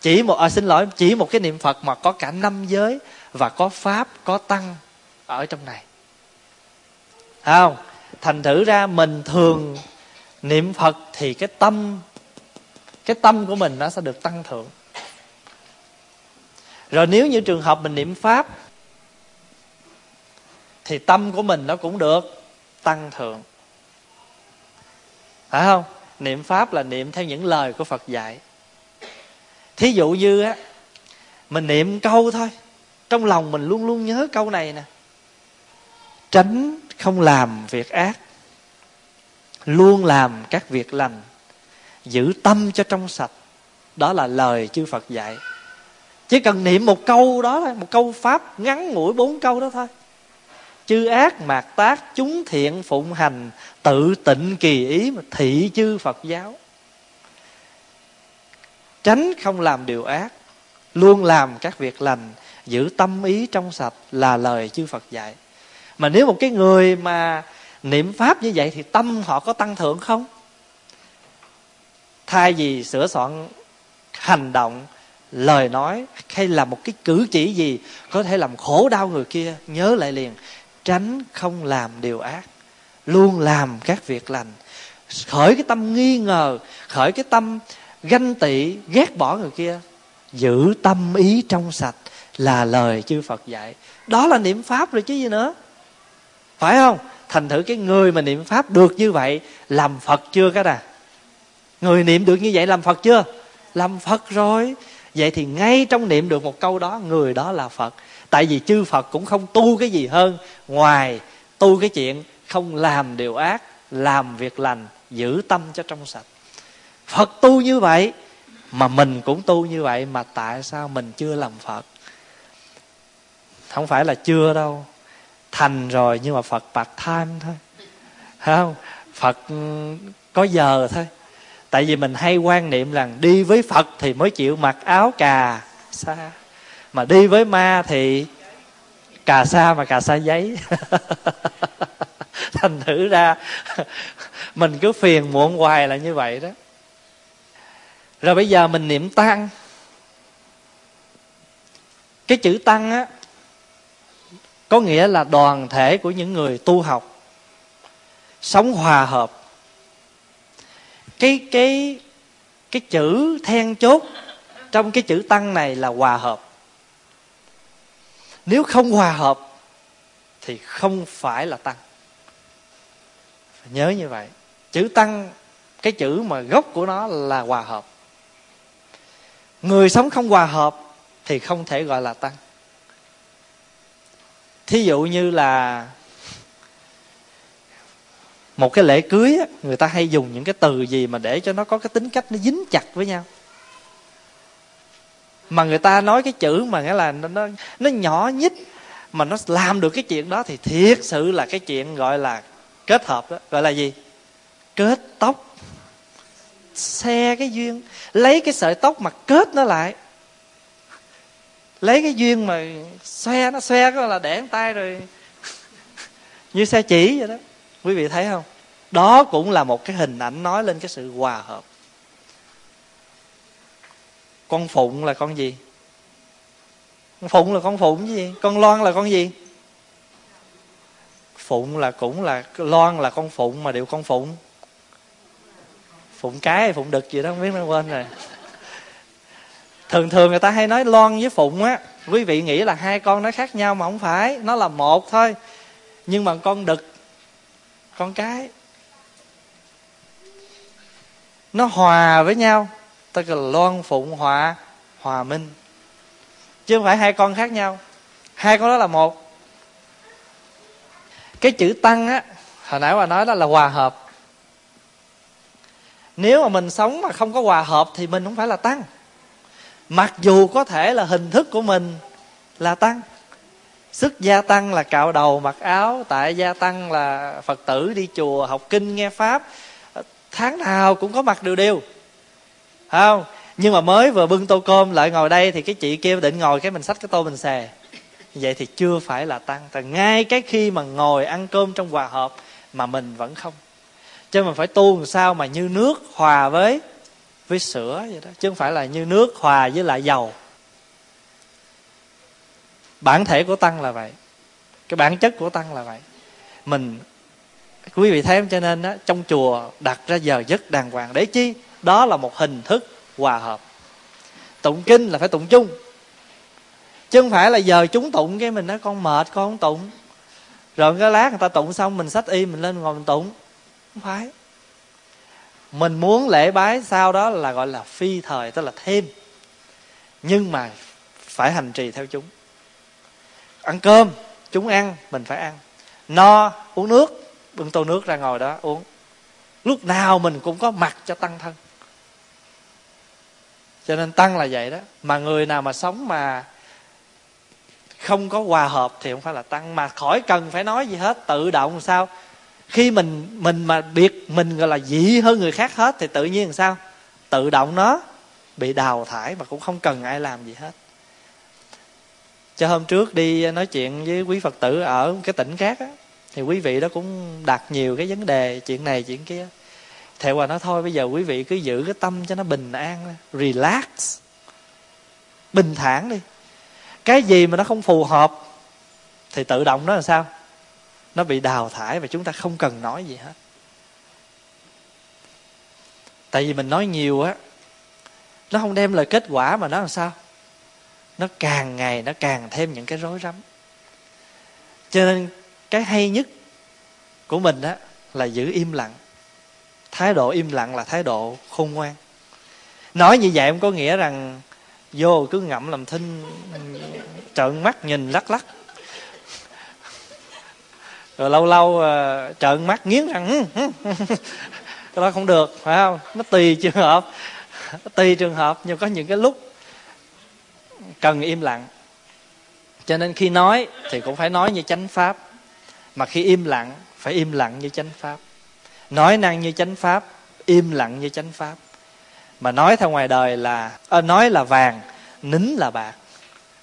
Chỉ một à, xin lỗi chỉ một cái niệm phật mà có cả năm giới và có pháp có tăng ở trong này. Thấy không? Thành thử ra mình thường niệm phật thì cái tâm cái tâm của mình nó sẽ được tăng thượng. Rồi nếu như trường hợp mình niệm pháp, thì tâm của mình nó cũng được tăng thượng. Phải không? Niệm pháp là niệm theo những lời của phật dạy. Thí dụ như á, mình niệm câu thôi, trong lòng mình luôn luôn nhớ câu này nè. Tránh không làm việc ác luôn làm các việc lành, giữ tâm cho trong sạch. Đó là lời chư phật dạy. Chỉ cần niệm một câu đó thôi, một câu pháp ngắn ngủi bốn câu đó thôi. Chư ác, mạt tác, chúng thiện, phụng hành, tự tịnh kỳ ý mà thị chư phật giáo. Tránh không làm điều ác, luôn làm các việc lành, giữ tâm ý trong sạch là lời chư phật dạy. Mà nếu một cái người mà niệm pháp như vậy thì tâm họ có tăng thượng không? Thay vì sửa soạn hành động, lời nói hay là một cái cử chỉ gì có thể làm khổ đau người kia, nhớ lại liền, tránh không làm điều ác, luôn làm các việc lành. Khởi cái tâm nghi ngờ, khởi cái tâm ganh tị, ghét bỏ người kia, giữ tâm ý trong sạch là lời chư phật dạy. Đó là niệm pháp rồi chứ gì nữa. Phải không? Thành thử cái người mà niệm pháp được như vậy, làm phật chưa cái nè người niệm được như vậy làm phật chưa? Làm phật rồi. Vậy thì ngay trong niệm được một câu đó, người đó là phật. Tại vì chư phật cũng không tu cái gì hơn. Ngoài tu cái chuyện không làm điều ác, làm việc lành, giữ tâm cho trong sạch. Phật tu như vậy, mà mình cũng tu như vậy, mà tại sao mình chưa làm phật? Không phải là chưa đâu thành rồi, nhưng mà phật part time thôi. Thấy không? Phật có giờ thôi. Tại vì mình hay quan niệm rằng đi với phật thì mới chịu mặc áo cà sa. Mà đi với ma thì cà sa mà cà sa giấy. Thành thử ra, mình cứ phiền muộn hoài là như vậy đó. Rồi bây giờ mình niệm tăng. Cái chữ tăng á có nghĩa là đoàn thể của những người tu học, sống hòa hợp. Cái cái cái chữ then chốt trong cái chữ tăng này là hòa hợp. Nếu không hòa hợp thì không phải là tăng. Phải nhớ như vậy. Chữ tăng, cái chữ mà gốc của nó là hòa hợp. Người sống không hòa hợp thì không thể gọi là tăng thí dụ như là một cái lễ cưới á, người ta hay dùng những cái từ gì mà để cho nó có cái tính cách nó dính chặt với nhau? Mà người ta nói cái chữ mà nghĩa là nó nó, nó nhỏ nhít mà nó làm được cái chuyện đó thì thiệt sự là cái chuyện gọi là kết hợp đó gọi là gì? Kết tóc. Xe cái duyên lấy cái sợi tóc mà kết nó lại lấy cái duyên mà xoe nó xoe có là để tay rồi. Như xe chỉ vậy đó. Quý vị thấy không? Đó cũng là một cái hình ảnh nói lên cái sự hòa hợp. Con phụng là con gì? Con phụng là con phụng gì? Con loan là con gì? Phụng là cũng là, loan là con phụng mà đều con phụng. Phụng cái hay phụng đực gì đó, không biết nó quên rồi thường thường người ta hay nói loan với phụng á. Quý vị nghĩ là hai con nó khác nhau mà không phải. Nó là một thôi. Nhưng mà con đực, con cái, nó hòa với nhau. Tức là loan, phụng, hòa hòa minh. Chứ không phải hai con khác nhau. Hai con đó là một. Cái chữ tăng á, hồi nãy bà nói đó là hòa hợp. Nếu mà mình sống mà không có hòa hợp thì mình không phải là tăng mặc dù có thể là hình thức của mình là tăng, sức gia tăng là cạo đầu mặc áo, tại gia tăng là phật tử đi chùa học kinh nghe pháp, tháng nào cũng có mặt đều đều. Không? Nhưng mà mới vừa bưng tô cơm lại ngồi đây thì cái chị kia định ngồi cái mình xách cái tô mình xè. Vậy thì chưa phải là tăng, tại ngay cái khi mà ngồi ăn cơm trong hòa hợp mà mình vẫn không. Cho mình phải tu làm sao mà như nước hòa với với sữa vậy đó chứ không phải là như nước hòa với lại dầu. Bản thể của tăng là vậy. Cái bản chất của tăng là vậy. Mình quý vị thấy không? Cho nên đó, trong chùa đặt ra giờ giấc đàng hoàng. Để chi? Đó là một hình thức hòa hợp. Tụng kinh là phải tụng chung. Chứ không phải là giờ chúng tụng cái mình nói con mệt con không tụng. Rồi cái lát người ta tụng xong mình sách y mình lên ngồi mình tụng. Không phải mình muốn lễ bái sau đó là gọi là phi thời, tức là thêm. Nhưng mà phải hành trì theo chúng. Ăn cơm, chúng ăn, mình phải ăn. No, uống nước, bưng tô nước ra ngồi đó, uống. Lúc nào mình cũng có mặt cho tăng thân. Cho nên tăng là vậy đó. Mà người nào mà sống mà không có hòa hợp thì không phải là tăng. Mà khỏi cần phải nói gì hết, tự động sao? Khi mình mình mà biệt mình, gọi là, dị hơn người khác hết thì tự nhiên làm sao? Tự động nó bị đào thải mà cũng không cần ai làm gì hết. Cho hôm trước đi nói chuyện với quý phật tử ở cái tỉnh khác á, thì quý vị đó cũng đặt nhiều cái vấn đề chuyện này, chuyện kia. Thầy hòa nói thôi, bây giờ quý vị cứ giữ cái tâm cho nó bình an, relax, bình thản đi. Cái gì mà nó không phù hợp thì tự động nó là sao? Nó bị đào thải và chúng ta không cần nói gì hết. Tại vì mình nói nhiều á, nó không đem lại kết quả mà nó làm sao? Nó càng ngày nó càng thêm những cái rối rắm. Cho nên cái hay nhất của mình á là giữ im lặng. Thái độ im lặng là thái độ khôn ngoan. Nói như vậy không có nghĩa rằng vô cứ ngậm làm thinh, trợn mắt nhìn lắc lắc rồi lâu lâu uh, trợn mắt nghiến răng cái đó không được phải không? Nó tùy trường hợp tùy trường hợp nhưng có những cái lúc cần im lặng. Cho nên khi nói thì cũng phải nói như chánh pháp mà khi im lặng phải im lặng như chánh pháp. Nói năng như chánh pháp im lặng như chánh pháp. Mà nói theo ngoài đời là à, nói là vàng nín là bạc.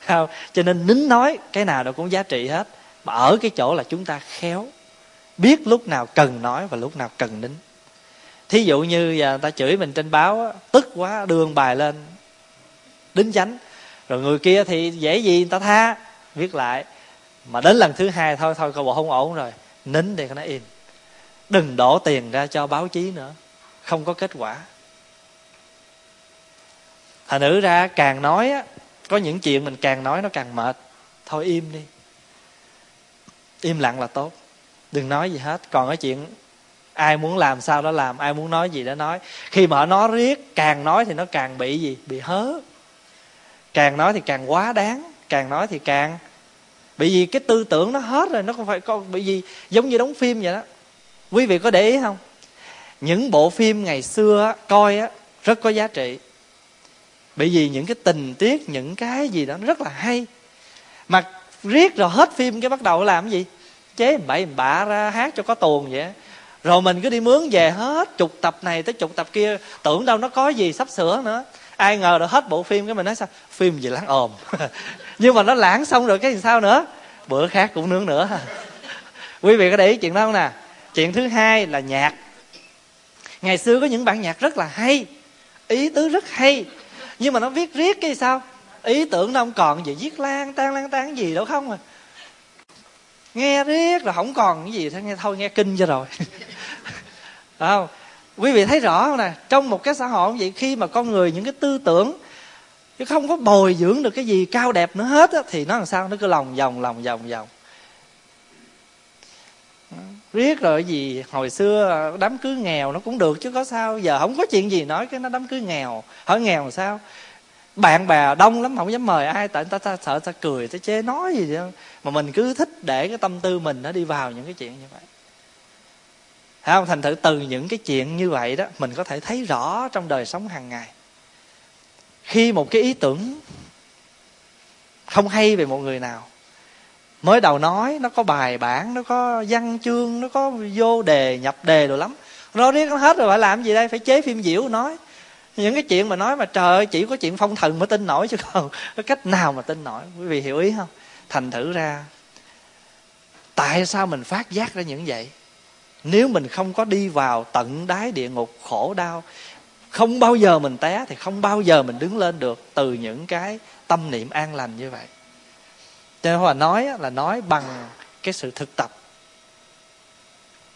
Không? cho nên nín nói cái nào nó cũng giá trị hết mà ở cái chỗ là chúng ta khéo biết lúc nào cần nói và lúc nào cần nín. Thí dụ như giờ người ta chửi mình trên báo tức quá, đưa bài lên, đính chánh. Rồi người kia thì dễ gì người ta tha, viết lại. Mà đến lần thứ hai thôi thôi coi bộ không ổn rồi, nín để nó im. Đừng đổ tiền ra cho báo chí nữa, không có kết quả. Thành nữ ra càng nói á, có những chuyện mình càng nói nó càng mệt. Thôi im đi im lặng là tốt. Đừng nói gì hết. Còn cái chuyện ai muốn làm sao đó làm, ai muốn nói gì đó nói. Khi mà nó nói riết, càng nói thì nó càng bị gì? Bị hớ. Càng nói thì càng quá đáng. Càng nói thì càng bị gì? Cái tư tưởng nó hết rồi, nó không phải có bị gì? Giống như đóng phim vậy đó. Quý vị có để ý không? Những bộ phim ngày xưa coi á, rất có giá trị. Bởi vì những cái tình tiết, những cái gì đó rất là hay. Mà riết rồi hết phim cái bắt đầu làm cái gì? Chế bậy bạ ra, hát cho có tuồng vậy. Rồi mình cứ đi mướn về hết, chục tập này tới chục tập kia, tưởng đâu nó có gì sắp sửa nữa. Ai ngờ được hết bộ phim cái mình nói sao? Phim gì lãng ồm. Nhưng mà nó lãng xong rồi cái gì sao nữa? Bữa khác cũng nướng nữa. Quý vị có để ý chuyện đó không nè? Chuyện thứ hai là nhạc. Ngày xưa có những bản nhạc rất là hay, ý tứ rất hay. Nhưng mà nó viết riết cái sao? Ý tưởng nó không còn gì viết lan tan lan tan gì đâu không à. Nghe riết là không còn cái gì thôi nghe thôi nghe kinh cho rồi. Không? Quý vị thấy rõ không nè? Trong một cái xã hội như vậy khi mà con người những cái tư tưởng chứ không có bồi dưỡng được cái gì cao đẹp nữa hết á, thì nó làm sao? Nó cứ lòng vòng lòng vòng vòng. Riết rồi gì hồi xưa đám cưới nghèo nó cũng được chứ có sao giờ không có chuyện gì nói cái nó đám cưới nghèo. Hỏi nghèo làm sao? Bạn bè đông lắm không dám mời ai tại ta, ta sợ ta cười ta chế nói gì vậy mà mình cứ thích để cái tâm tư mình nó đi vào những cái chuyện như vậy. Thấy không? Thành thử từ những cái chuyện như vậy đó mình có thể thấy rõ trong đời sống hàng ngày. Khi một cái ý tưởng không hay về một người nào mới đầu nói nó có bài bản nó có văn chương nó có vô đề nhập đề rồi lắm. Nó riết nó hết rồi phải làm gì đây? Phải chế phim diễu nói những cái chuyện mà nói mà trời ơi, chỉ có chuyện phong thần mới tin nổi chứ còn có cách nào mà tin nổi? Quý vị hiểu ý không? Thành thử ra, tại sao mình phát giác ra những vậy? Nếu mình không có đi vào tận đáy địa ngục khổ đau, không bao giờ mình té thì không bao giờ mình đứng lên được từ những cái tâm niệm an lành như vậy. Cho nên hòa nói là nói bằng cái sự thực tập.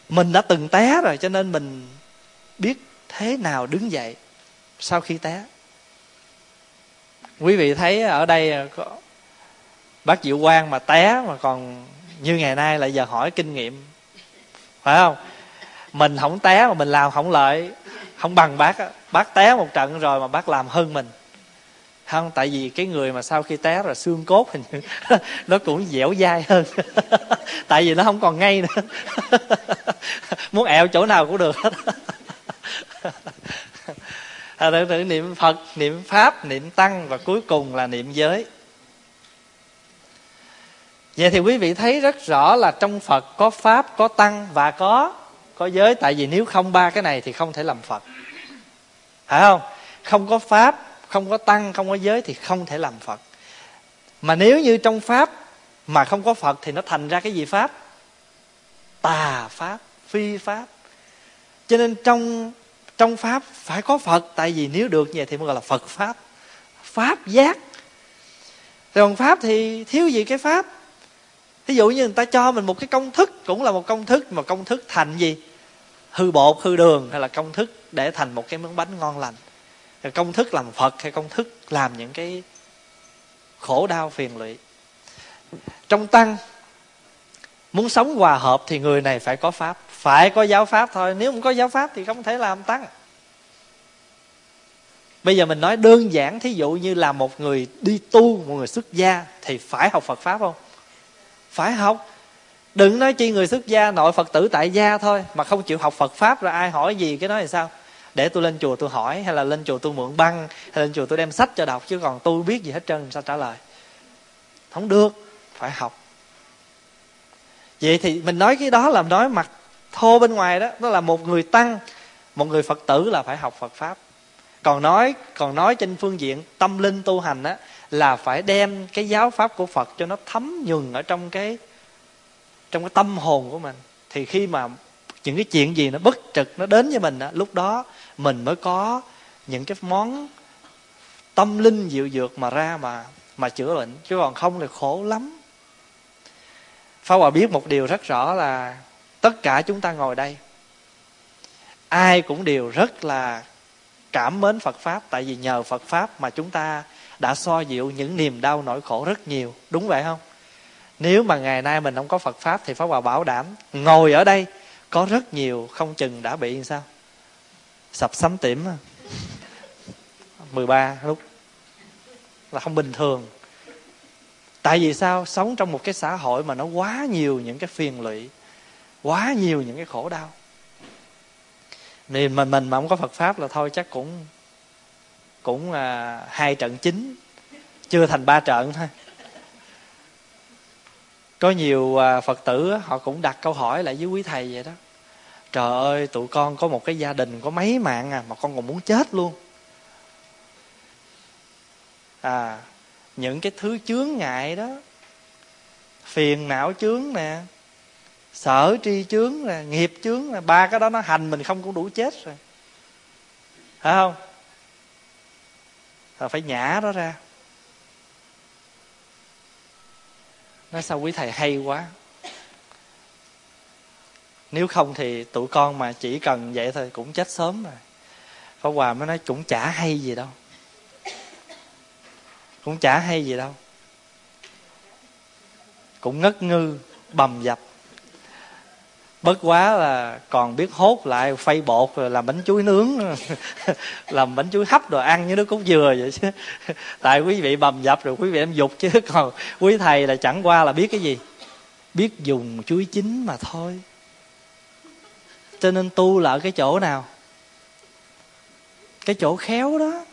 Mình đã từng té rồi cho nên mình biết thế nào đứng dậy sau khi té. Quý vị thấy ở đây à, có bác diệu quang mà té mà còn như ngày nay là giờ hỏi kinh nghiệm. Phải không? Mình không té mà mình làm không lợi, không bằng bác bác té một trận rồi mà bác làm hơn mình. Không, tại vì cái người mà sau khi té rồi xương cốt hình nó cũng dẻo dai hơn. Tại vì nó không còn ngay nữa. Muốn ẹo chỗ nào cũng được. hết à, tự, tự niệm phật niệm pháp niệm tăng và cuối cùng là niệm giới. Vậy thì quý vị thấy rất rõ là trong phật có pháp có tăng và có có giới. Tại vì nếu không ba cái này thì không thể làm phật. Phải không? Không có pháp không có tăng không có giới thì không thể làm phật. Mà nếu như trong pháp mà không có phật thì nó thành ra cái gì pháp? Tà pháp phi pháp. Cho nên trong trong pháp phải có phật, tại vì nếu được như vậy thì mới gọi là phật pháp. Pháp giác. Còn pháp thì thiếu gì cái pháp? Ví dụ như người ta cho mình một cái công thức, cũng là một công thức, mà công thức thành gì? Hư bột, hư đường, hay là công thức để thành một cái món bánh ngon lành? Công thức làm phật hay công thức làm những cái khổ đau phiền lụy? Trong tăng muốn sống hòa hợp thì người này phải có pháp. Phải có giáo pháp thôi. Nếu không có giáo pháp thì không thể làm tăng. Bây giờ mình nói đơn giản, thí dụ như là một người đi tu, một người xuất gia, thì phải học phật pháp không? Phải học. Đừng nói chi người xuất gia nội phật tử tại gia thôi, mà không chịu học phật pháp rồi ai hỏi gì, cái nói là sao? Để tôi lên chùa tôi hỏi, hay là lên chùa tôi mượn băng, hay lên chùa tôi đem sách cho đọc, chứ còn tôi biết gì hết trơn, sao trả lời? Không được. Phải học vậy thì mình nói cái đó là nói mặt thô bên ngoài đó, nó là một người tăng, một người phật tử là phải học phật pháp. Còn nói còn nói trên phương diện tâm linh tu hành á, là phải đem cái giáo pháp của phật cho nó thấm nhuần ở trong cái trong cái tâm hồn của mình. Thì khi mà những cái chuyện gì nó bất trực, nó đến với mình á, lúc đó mình mới có những cái món tâm linh dịu dược mà ra mà mà chữa bệnh. Chứ còn không thì khổ lắm. Pháp Hòa biết một điều rất rõ là tất cả chúng ta ngồi đây. Ai cũng đều rất là cảm mến Phật Pháp, tại vì nhờ Phật Pháp mà chúng ta đã so dịu những niềm đau nỗi khổ rất nhiều. Đúng vậy không? Nếu mà ngày nay mình không có phật pháp thì pháp hòa bảo đảm ngồi ở đây có rất nhiều không chừng đã bị sao? Sập sắm tiểm 13 lúc là không bình thường tại vì sao? Sống trong một cái xã hội mà nó quá nhiều những cái phiền lụy quá nhiều những cái khổ đau. Nên mà mình mà không có Phật pháp là thôi chắc cũng cũng à, hai trận chính chưa thành ba trận thôi. Có nhiều à, phật tử họ cũng đặt câu hỏi lại với quý thầy vậy đó. Trời ơi tụi con có một cái gia đình có mấy mạng à mà con còn muốn chết luôn. À những cái thứ chướng ngại đó. Phiền não chướng nè. Sở tri chướng nè. Nghiệp chướng nè. Ba cái đó nó hành mình không cũng đủ chết rồi. Phải không? Rồi phải nhả nó ra. Nói sao quý thầy hay quá. Nếu không thì tụi con mà chỉ cần vậy thôi cũng chết sớm rồi. Pháp Hòa mới nói cũng chả hay gì đâu. Cũng chả hay gì đâu. Cũng ngất ngư, bầm dập. Bất quá là còn biết hốt lại, phay bột, rồi làm bánh chuối nướng, làm bánh chuối hấp rồi ăn như nước cốt dừa vậy chứ. Tại quý vị bầm dập rồi quý vị em dục chứ, còn quý thầy là chẳng qua là biết cái gì? Biết dùng chuối chín mà thôi. Cho nên tu là ở cái chỗ nào? Cái chỗ khéo đó.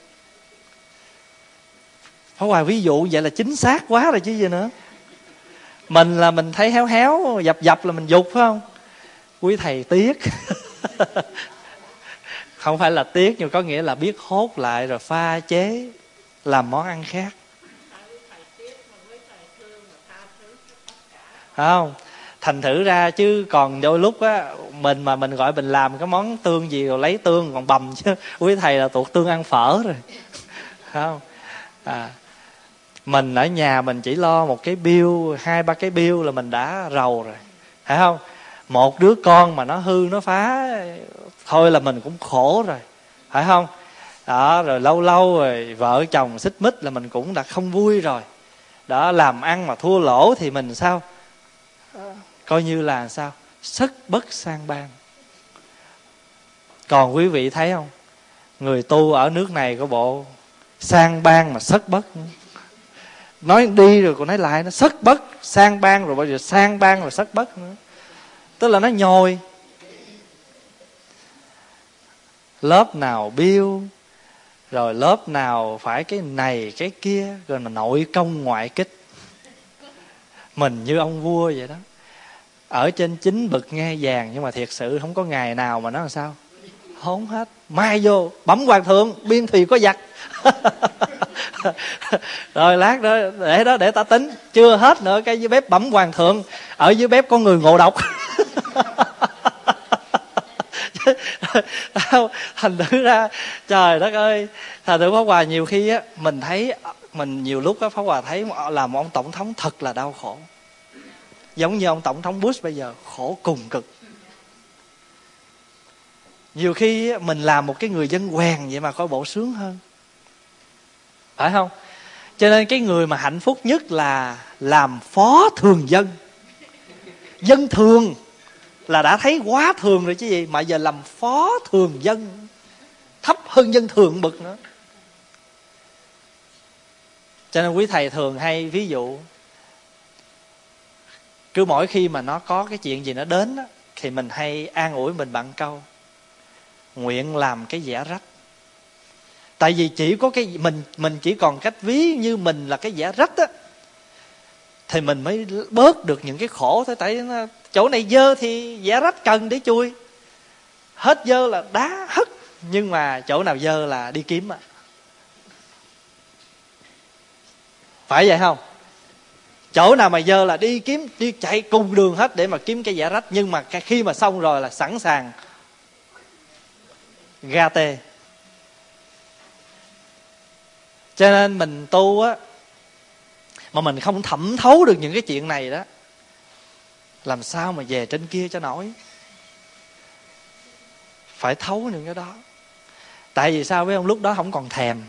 Pháp hoài ví dụ vậy là chính xác quá rồi chứ gì nữa. Mình là mình thấy héo héo, Dập dập là mình dục, phải không? Quý thầy tiếc. Không phải là tiếc, nhưng có nghĩa là biết hốt lại rồi pha chế, làm món ăn khác. Không? Thành thử ra chứ còn đôi lúc á, mình mà mình gọi mình làm cái món tương gì rồi lấy tương còn bầm chứ. Quý thầy là tuột tương ăn phở rồi. Không? À mình ở nhà mình chỉ lo một cái bill, hai, ba cái bill là mình đã rầu rồi. Phải không? Một đứa con mà nó hư, nó phá, thôi là mình cũng khổ rồi. Phải không? Đó, rồi lâu lâu rồi vợ chồng xích mích là mình cũng đã không vui rồi. Đó, làm ăn mà thua lỗ thì mình sao? Coi như là sao? Sức bất sang ban. Còn quý vị thấy không? Người tu ở nước này có bộ sang ban mà sất bất nói đi rồi còn nói lại nó sất bất, sang ban rồi bao giờ sang ban rồi sất bất nữa. Tức là nó nhồi. Lớp nào biêu, rồi lớp nào phải cái này, cái kia, rồi mà nội công ngoại kích. Mình như ông vua vậy đó. Ở trên chính bực nghe vàng, nhưng mà thiệt sự không có ngày nào mà nó làm sao? Hốn hết. Mai vô bấm hoàng thượng, biên thùy có giặc. rồi lát đó, để đó để ta tính. Chưa hết nữa, cái dưới bếp bấm hoàng thượng, ở dưới bếp có người ngộ độc. Thành thử ra, trời đất ơi, thành thử pháp hòa nhiều khi á, mình thấy, mình nhiều lúc á, pháp hòa thấy làm ông tổng thống thật là đau khổ. Giống như ông tổng thống bush bây giờ, khổ cùng cực. Nhiều khi mình làm một cái người dân quèn vậy mà coi bộ sướng hơn phải không? Cho nên cái người mà hạnh phúc nhất là làm phó thường dân. Dân thường là đã thấy quá thường rồi chứ gì? Mà giờ làm phó thường dân. Thấp hơn dân thường bực nữa. Cho nên quý thầy thường hay ví dụ cứ mỗi khi mà nó có cái chuyện gì nó đến đó, thì mình hay an ủi mình bằng câu nguyện làm cái giả rách tại vì chỉ có cái mình mình chỉ còn cách ví như mình là cái giả rách á, thì mình mới bớt được những cái khổ thôi. Tại chỗ này dơ thì giả rách cần để chui. Hết dơ là đá hất nhưng mà chỗ nào dơ là đi kiếm ạ phải vậy không? Chỗ nào mà dơ là đi kiếm, đi chạy cùng đường hết để mà kiếm cái giả rách. Nhưng mà khi mà xong rồi là sẵn sàng ga tê cho nên mình tu á, mà mình không thẩm thấu được những cái chuyện này đó, làm sao mà về trên kia cho nổi? Phải thấu những cái đó. Tại vì sao với ông lúc đó không còn thèm?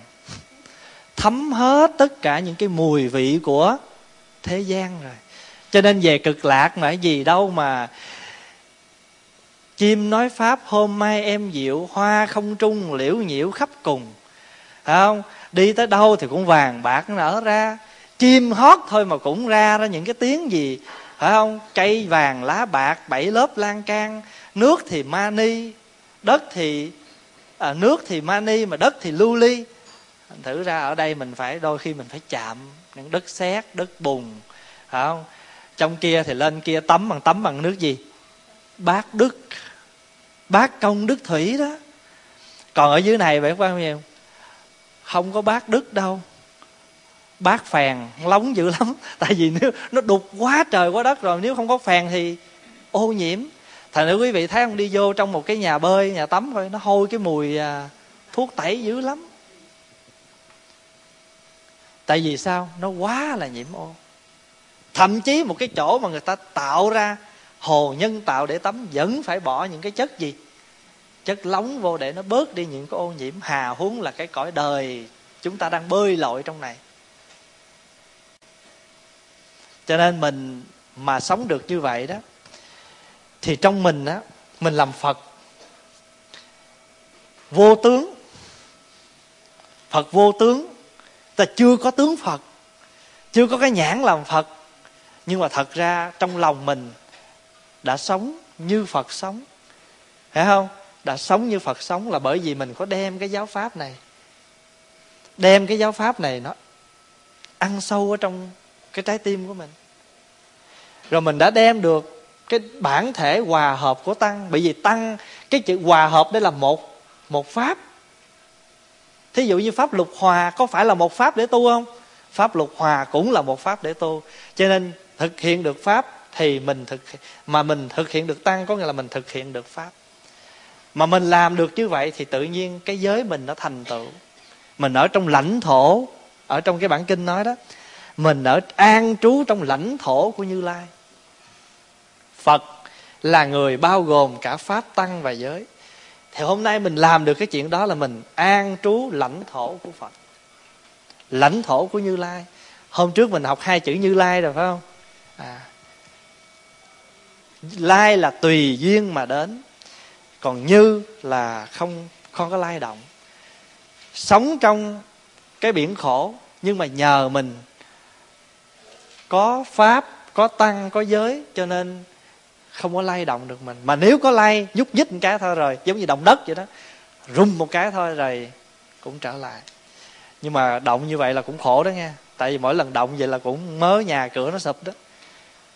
Thấm hết tất cả những cái mùi vị của thế gian rồi. Cho nên về cực lạc mà gì đâu mà chim nói pháp hôm mai em diệu, hoa không trung, liễu nhiễu khắp cùng. Phải không? Đi tới đâu thì cũng vàng bạc nở ra. Chim hót thôi mà cũng ra ra những cái tiếng gì phải không? Cây vàng lá bạc bảy lớp lan can. Nước thì mani đất thì à, nước thì mani mà đất thì lưu ly. Thử ra ở đây mình phải đôi khi mình phải chạm những đất sét đất bùn phải không? Trong kia thì lên kia tắm bằng tắm bằng nước gì? Bát đức. Bát công đức thủy đó. Còn ở dưới này bạn quan không không có bát đức đâu. Bát phèn lóng dữ lắm. Tại vì nếu nó đục quá trời quá đất rồi nếu không có phèn thì ô nhiễm. Thành nữ quý vị thấy không đi vô trong một cái nhà bơi nhà tắm thôi nó hôi cái mùi à, thuốc tẩy dữ lắm. Tại vì sao? Nó quá là nhiễm ô. Thậm chí một cái chỗ mà người ta tạo ra hồ nhân tạo để tắm vẫn phải bỏ những cái chất gì? Chất lóng vô để nó bớt đi những cái ô nhiễm hà huống là cái cõi đời chúng ta đang bơi lội trong này. Cho nên mình mà sống được như vậy đó, thì trong mình á, mình làm phật, vô tướng, phật vô tướng, ta chưa có tướng phật, chưa có cái nhãn làm phật, nhưng mà thật ra trong lòng mình đã sống như phật sống, phải không? Đã sống như phật sống là bởi vì mình có đem cái giáo pháp này. Đem cái giáo pháp này nó ăn sâu ở trong cái trái tim của mình. Rồi mình đã đem được cái bản thể hòa hợp của tăng. Bởi vì tăng, cái chữ hòa hợp đây là một một pháp. Thí dụ như pháp lục hòa, có phải là một pháp để tu không? Pháp lục hòa cũng là một pháp để tu. Cho nên thực hiện được pháp thì mình thực, mà mình thực hiện được tăng có nghĩa là mình thực hiện được pháp mà mình làm được như vậy thì tự nhiên cái giới mình nó thành tựu. Mình ở trong lãnh thổ, ở trong cái bản kinh nói đó, mình ở an trú trong lãnh thổ của như lai. Phật là người bao gồm cả pháp tăng và giới. Thì hôm nay mình làm được cái chuyện đó là mình an trú lãnh thổ của phật. Lãnh thổ của như lai. Hôm trước mình học hai chữ như lai rồi, phải không? À. Lai là tùy duyên mà đến còn như là không không có lai động. Sống trong cái biển khổ, nhưng mà nhờ mình có pháp, có tăng, có giới, cho nên không có lay động được mình. Mà nếu có lay, nhúc nhích một cái thôi rồi, giống như động đất vậy đó, rung một cái thôi rồi cũng trở lại. Nhưng mà động như vậy là cũng khổ đó nha tại vì mỗi lần động vậy là cũng mớ nhà cửa nó sụp đó.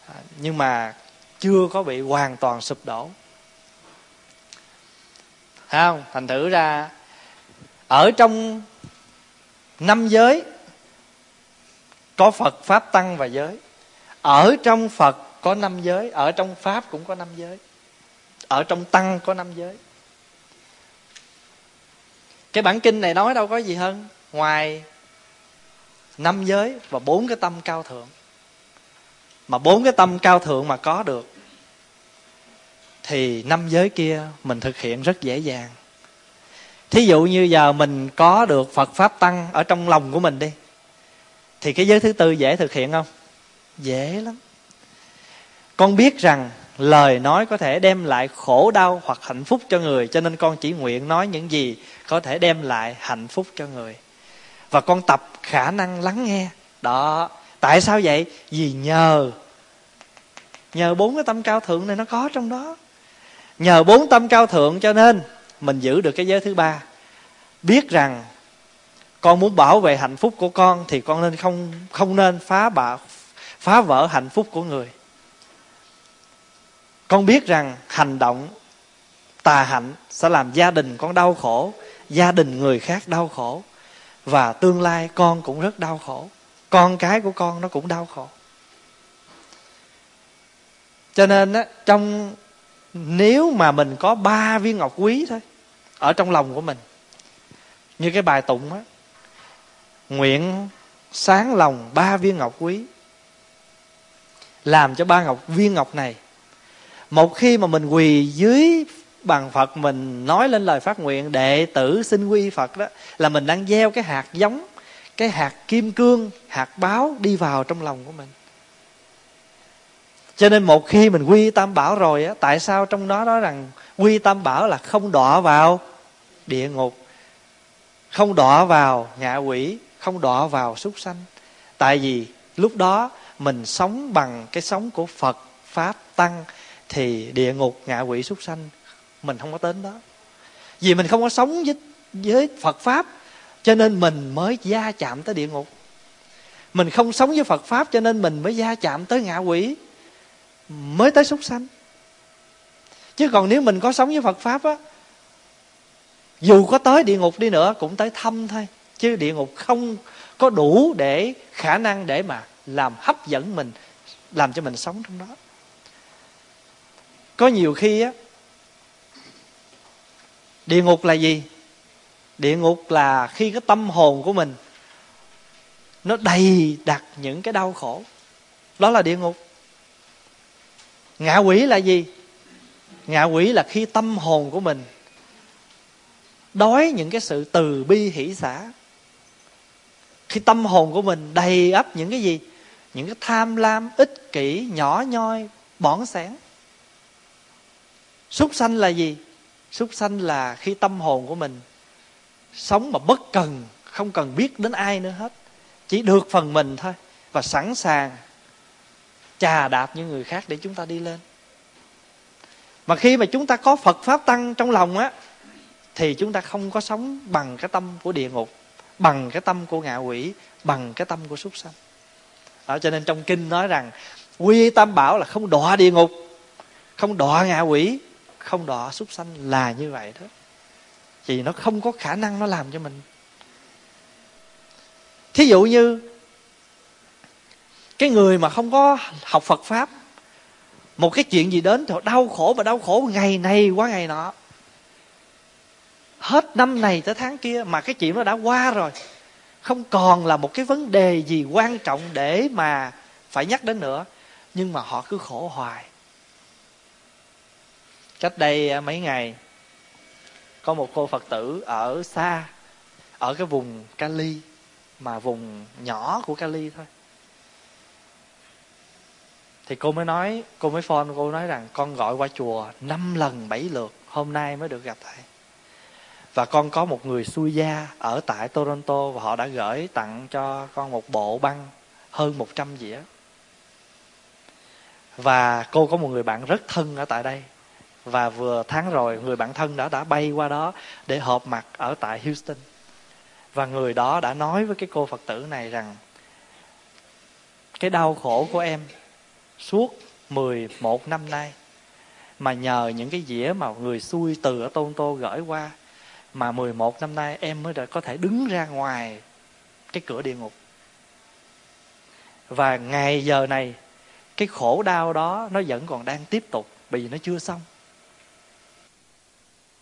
À, nhưng mà chưa có bị hoàn toàn sụp đổ. Thấy không? Thành thử ra, ở trong năm giới, có phật, pháp, tăng và giới. Ở trong phật có năm giới, ở trong pháp cũng có năm giới. Ở trong tăng có năm giới. Cái bản kinh này nói đâu có gì hơn, ngoài năm giới và bốn cái tâm cao thượng. Mà bốn cái tâm cao thượng mà có được thì năm giới kia mình thực hiện rất dễ dàng. Thí dụ như giờ mình có được phật pháp tăng ở trong lòng của mình đi, thì cái giới thứ tư dễ thực hiện không? Dễ lắm. Con biết rằng lời nói có thể đem lại khổ đau hoặc hạnh phúc cho người, cho nên con chỉ nguyện nói những gì có thể đem lại hạnh phúc cho người. Và con tập khả năng lắng nghe. Đó, tại sao vậy? Vì nhờ nhờ bốn cái tâm cao thượng này nó có trong đó nhờ bốn tâm cao thượng cho nên mình giữ được cái giới thứ ba. Biết rằng con muốn bảo vệ hạnh phúc của con thì con nên không không nên phá bạ phá vỡ hạnh phúc của người. Con biết rằng hành động tà hạnh sẽ làm gia đình con đau khổ, gia đình người khác đau khổ, và tương lai con cũng rất đau khổ, con cái của con nó cũng đau khổ. Cho nên á, trong nếu mà mình có ba viên ngọc quý thôi, ở trong lòng của mình, như cái bài tụng á, nguyện sáng lòng ba viên ngọc quý, làm cho ba ngọc, viên ngọc này, một khi mà mình quỳ dưới bằng phật, mình nói lên lời phát nguyện, đệ tử xin quy phật đó, là mình đang gieo cái hạt giống, cái hạt kim cương, hạt báo đi vào trong lòng của mình cho nên một khi mình quy tam bảo rồi á, tại sao trong đó nói rằng quy tam bảo là không đọa vào địa ngục, không đọa vào ngạ quỷ, không đọa vào súc sanh? Tại vì lúc đó mình sống bằng cái sống của phật pháp tăng thì địa ngục, ngạ quỷ, súc sanh mình không có đến đó. Vì mình không có sống với với phật pháp, cho nên mình mới gia chạm tới địa ngục. Mình không sống với phật pháp cho nên mình mới gia chạm tới ngạ quỷ mới tới súc sanh. Chứ còn nếu mình có sống với phật pháp á, dù có tới địa ngục đi nữa cũng tới thăm thôi. Chứ địa ngục không có đủ để khả năng để mà làm hấp dẫn mình, làm cho mình sống trong đó. Có nhiều khi á, địa ngục là gì? Địa ngục là khi cái tâm hồn của mình nó đầy đặt những cái đau khổ. Đó là địa ngục ngạ quỷ là gì? Ngạ quỷ là khi tâm hồn của mình đói những cái sự từ bi hỷ xã khi tâm hồn của mình đầy ắp những cái gì? Những cái tham lam, ích kỷ, nhỏ nhoi, bỏng sáng súc sanh là gì? Súc sanh là khi tâm hồn của mình sống mà bất cần, không cần biết đến ai nữa hết. Chỉ được phần mình thôi và sẵn sàng chà đạp những người khác để chúng ta đi lên. Mà khi mà chúng ta có phật pháp tăng trong lòng á thì chúng ta không có sống bằng cái tâm của địa ngục bằng cái tâm của ngạ quỷ bằng cái tâm của súc sanh. Đó, cho nên trong kinh nói rằng quy tam bảo là không đọa địa ngục không đọa ngạ quỷ không đọa súc sanh là như vậy đó vì nó không có khả năng nó làm cho mình. Thí dụ như cái người mà không có học phật pháp, một cái chuyện gì đến thì đau khổ và đau khổ ngày này qua ngày nọ. Hết năm này tới tháng kia mà cái chuyện nó đã qua rồi, không còn là một cái vấn đề gì quan trọng để mà phải nhắc đến nữa. Nhưng mà họ cứ khổ hoài. Cách đây à, mấy ngày, có một cô phật tử ở xa, ở cái vùng cali, mà vùng nhỏ của cali thôi thì cô mới nói, cô mới phone, cô nói rằng, con gọi qua chùa năm lần, bảy lượt, hôm nay mới được gặp thầy. Và con có một người xui gia ở tại Toronto và họ đã gửi tặng cho con một bộ băng hơn 100 dĩa. Và cô có một người bạn rất thân ở tại đây. Và vừa tháng rồi, người bạn thân đã đã bay qua đó để họp mặt ở tại Houston. Và người đó đã nói với cái cô Phật tử này rằng, cái đau khổ của em suốt 11 năm nay. Mà nhờ những cái dĩa mà người xui từ ở Tôn Tô gửi qua mà 11 năm nay em mới đã có thể đứng ra ngoài cái cửa địa ngục. Và ngày giờ này cái khổ đau đó nó vẫn còn đang tiếp tục vì nó chưa xong.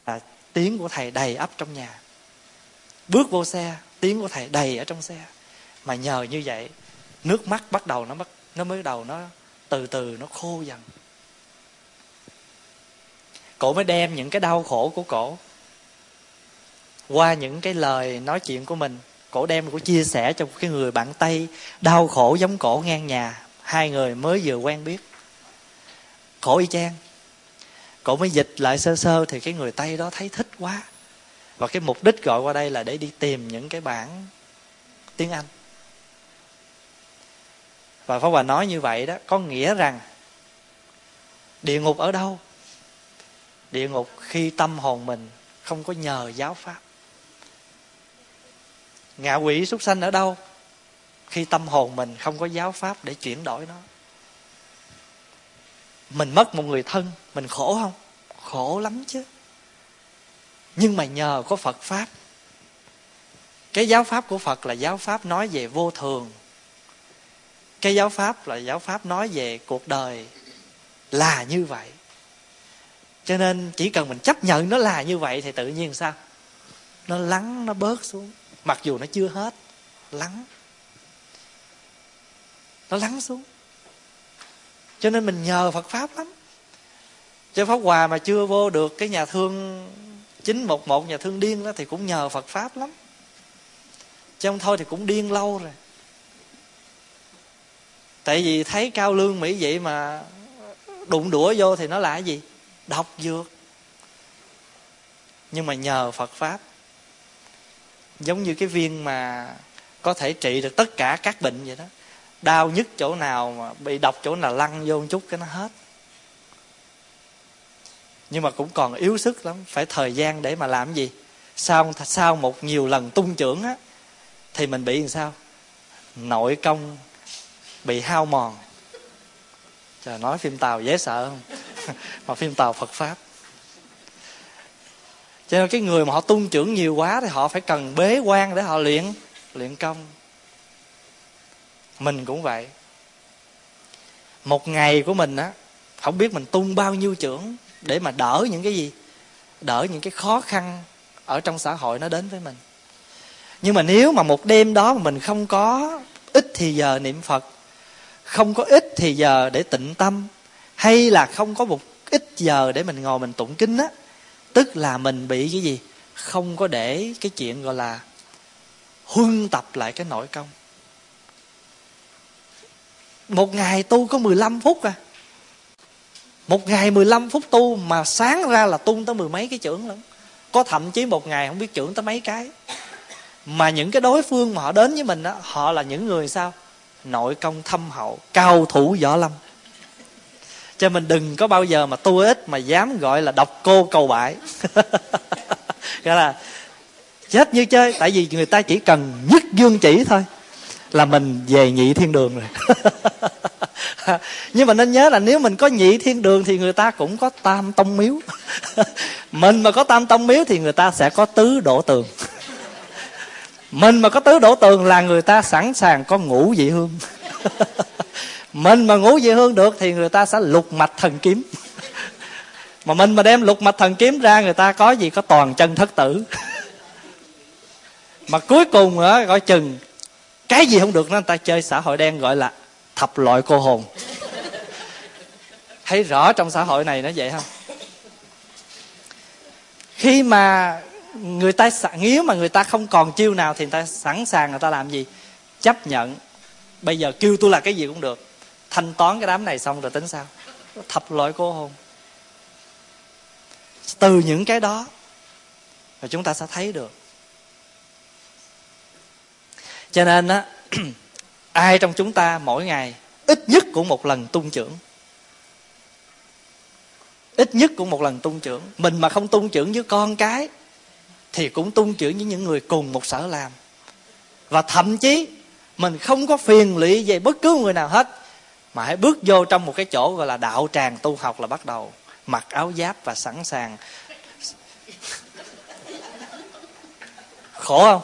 À, tiếng của thầy đầy ấp trong nhà. Bước vô xe tiếng của thầy đầy ở trong xe. Mà nhờ như vậy nước mắt bắt đầu nó bắt nó mới đầu nó từ từ nó khô dần. Cổ mới đem những cái đau khổ của cổ. Qua những cái lời nói chuyện của mình, cổ đem cổ chia sẻ cho cái người bạn tây, đau khổ giống cổ ngang nhà. Hai người mới vừa quen biết. Khổ y chang. Cổ mới dịch lại sơ sơ thì cái người tây đó thấy thích quá. Và cái mục đích gọi qua đây là để đi tìm những cái bản tiếng anh và pháp hòa nói như vậy đó, có nghĩa rằng địa ngục ở đâu? Địa ngục khi tâm hồn mình không có nhờ giáo pháp. Ngạ quỷ súc sanh ở đâu? Khi tâm hồn mình không có giáo pháp để chuyển đổi nó. Mình mất một người thân, mình khổ không? Khổ lắm chứ. Nhưng mà nhờ có phật pháp. Cái giáo pháp của phật là giáo pháp nói về vô thường cái giáo pháp là giáo pháp nói về cuộc đời là như vậy. Cho nên chỉ cần mình chấp nhận nó là như vậy thì tự nhiên sao? Nó lắng, nó bớt xuống. Mặc dù nó chưa hết, lắng. Nó lắng xuống. Cho nên mình nhờ phật pháp lắm. Chứ pháp hòa mà chưa vô được cái nhà thương chín một một, nhà thương điên đó thì cũng nhờ phật pháp lắm. Chứ không thôi thì cũng điên lâu rồi tại vì thấy cao lương mỹ vậy mà đụng đũa vô thì nó là cái gì? Độc dược. Nhưng mà nhờ phật pháp, giống như cái viên mà có thể trị được tất cả các bệnh vậy đó, đau nhức chỗ nào mà bị độc chỗ nào lăn vô một chút cái nó hết. Nhưng mà cũng còn yếu sức lắm, phải thời gian để mà làm gì? Sau sau một nhiều lần tung trưởng á, thì mình bị làm sao? Nội công bị hao mòn. Trời, nói phim tàu dễ sợ không? Mà phim tàu phật pháp. Cho nên cái người mà họ tung trưởng nhiều quá thì họ phải cần bế quan để họ luyện luyện công. Mình cũng vậy. Một ngày của mình á, không biết mình tung bao nhiêu trưởng để mà đỡ những cái gì, đỡ những cái khó khăn ở trong xã hội nó đến với mình. Nhưng mà nếu mà một đêm đó mà mình không có ít thì giờ niệm phật không có ít thì giờ để tịnh tâm, hay là không có một ít giờ để mình ngồi mình tụng kinh á. Tức là mình bị cái gì? Không có để cái chuyện gọi là huân tập lại cái nội công. Một ngày tu có 15 phút à. Một ngày 15 phút tu mà sáng ra là tung tới mười mấy cái trưởng lắm có thậm chí một ngày không biết trưởng tới mấy cái. Mà những cái đối phương mà họ đến với mình đó họ là những người sao? Nội công thâm hậu, cao thủ võ lâm. Cho mình đừng có bao giờ mà tu ít mà dám gọi là độc cô cầu bại. Gọi là chết như chơi, tại vì người ta chỉ cần nhất dương chỉ thôi là mình về nhị thiên đường rồi. Nhưng mà nên nhớ là nếu mình có nhị thiên đường thì người ta cũng có tam tông miếu. Mình mà có tam tông miếu thì người ta sẽ có tứ đổ tường mình mà có tứ đổ tường là người ta sẵn sàng có ngủ dị hương. Mình mà ngủ dị hương được thì người ta sẽ lục mạch thần kiếm. Mà mình mà đem lục mạch thần kiếm ra, người ta có gì? Có toàn chân thất tử. Mà cuối cùng á, gọi chừng, cái gì không được nó, người ta chơi xã hội đen gọi là thập loại cô hồn. Thấy rõ trong xã hội này nó vậy không? Khi mà người ta nếu mà người ta không còn chiêu nào thì người ta sẵn sàng người ta làm gì? Chấp nhận. Bây giờ kêu tôi là cái gì cũng được. Thanh toán cái đám này xong rồi tính sao? Thập loại cô hồn. Từ những cái đó và chúng ta sẽ thấy được. Cho nên á, ai trong chúng ta mỗi ngày ít nhất cũng một lần tung trưởng? Ít nhất cũng một lần tung trưởng. Mình mà không tung trưởng với con cái thì cũng tung trưởng với những người cùng một sở làm. Và thậm chí mình không có phiền lụy về bất cứ người nào hết mà hãy bước vô trong một cái chỗ gọi là đạo tràng tu học là bắt đầu mặc áo giáp và sẵn sàng. Khổ không?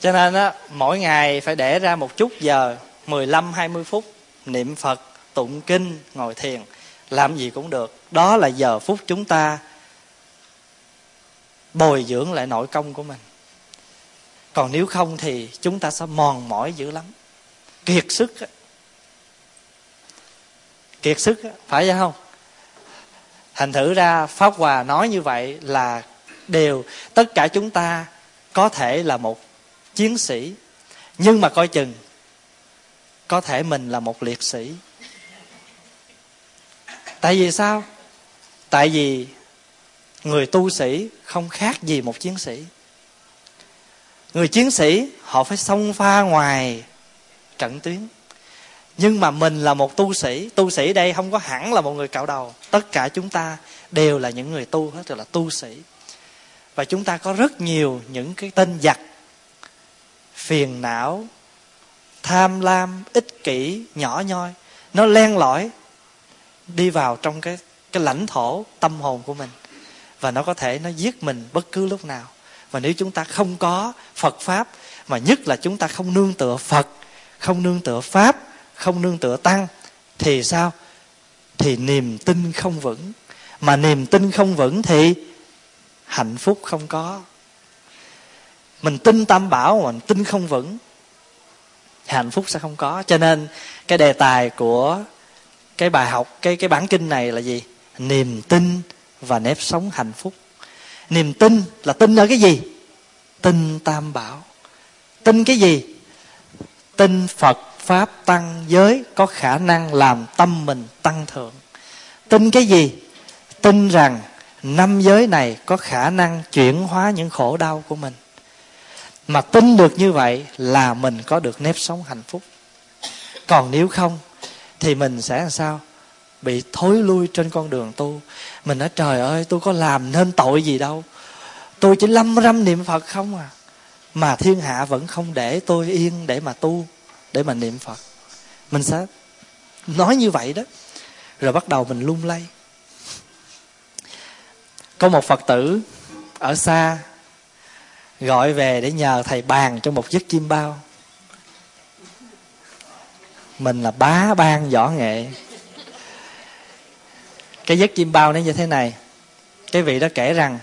Cho nên á mỗi ngày phải để ra một chút giờ 15 20 phút niệm Phật, tụng kinh, ngồi thiền, làm gì cũng được. Đó là giờ phút chúng ta bồi dưỡng lại nội công của mình. Còn nếu không thì chúng ta sẽ mòn mỏi dữ lắm. Kiệt sức. Kiệt sức phải vậy không? Thành thử ra Pháp Hòa nói như vậy là đều tất cả chúng ta có thể là một chiến sĩ nhưng mà coi chừng, có thể mình là một liệt sĩ tại vì sao tại vì người tu sĩ không khác gì một chiến sĩ. Người chiến sĩ, họ phải xông pha ngoài trận tuyến. Nhưng mà mình là một tu sĩ tu sĩ đây không có hẳn là một người cạo đầu. Tất cả chúng ta đều là những người tu hết rồi là tu sĩ. Và chúng ta có rất nhiều những cái tên giặc, phiền não, tham lam, ích kỷ, nhỏ nhoi. Nó len lỏi đi vào trong cái cái lãnh thổ tâm hồn của mình và nó có thể nó giết mình bất cứ lúc nào. Và nếu chúng ta không có phật pháp, mà nhất là chúng ta không nương tựa phật, không nương tựa pháp, không nương tựa tăng, thì sao? Thì niềm tin không vững. Mà niềm tin không vững thì hạnh phúc không có. Mình tin tam bảo mà mình tin không vững, hạnh phúc sẽ không có. Cho nên cái đề tài của cái bài học, cái cái bản kinh này là gì? Niềm tin và nếp sống hạnh phúc. Niềm tin là tin ở cái gì? Tin tam bảo. Tin cái gì? Tin phật pháp tăng giới có khả năng làm tâm mình tăng thượng. Tin cái gì? Tin rằng năm giới này có khả năng chuyển hóa những khổ đau của mình. Mà tin được như vậy là mình có được nếp sống hạnh phúc. Còn nếu không, thì mình sẽ làm sao? Bị thối lui trên con đường tu mình nói, trời ơi, tôi có làm nên tội gì đâu. Tôi chỉ lâm râm niệm phật không à. Mà thiên hạ vẫn không để tôi yên để mà tu, để mà niệm phật. Mình sẽ nói như vậy đó. Rồi bắt đầu mình lung lay. Có một phật tử ở xa gọi về để nhờ thầy bàn cho một giấc chim bao. Mình là bá ban võ nghệ cái giấc chim bao nó như thế này. Cái vị đó kể rằng,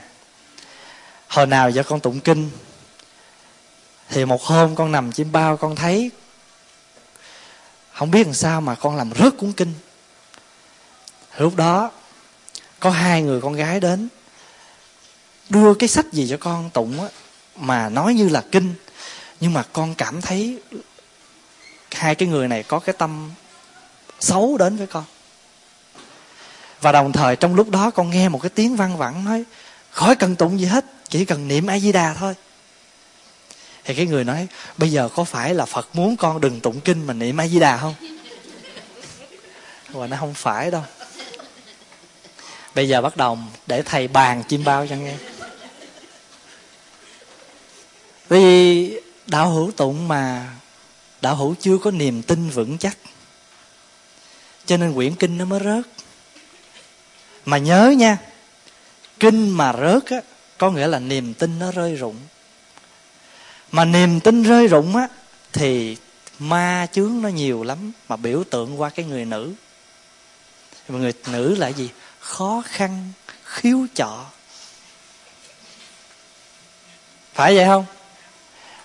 hồi nào giờ con tụng kinh, thì một hôm con nằm chim bao, con thấy không biết làm sao mà con làm rớt cuốn kinh. Lúc đó, có hai người con gái đến đưa cái sách gì cho con tụng á, mà nói như là kinh, nhưng mà con cảm thấy hai cái người này có cái tâm xấu đến với con và đồng thời trong lúc đó con nghe một cái tiếng văng vẳng nói, khỏi cần tụng gì hết, chỉ cần niệm a di đà thôi. Thì cái người nói, bây giờ có phải là phật muốn con đừng tụng kinh mà niệm a di đà không? Và nó không phải đâu. Bây giờ bắt đầu để thầy bàn chim bao cho nghe. Vì đạo hữu tụng mà đạo hữu chưa có niềm tin vững chắc. Cho nên quyển kinh nó mới rớt mà nhớ nha, kinh mà rớt á, có nghĩa là niềm tin nó rơi rụng. Mà niềm tin rơi rụng á, thì ma chướng nó nhiều lắm, mà biểu tượng qua cái người nữ. Mà người nữ là gì? Khó khăn, khiếu chọ. Phải vậy không?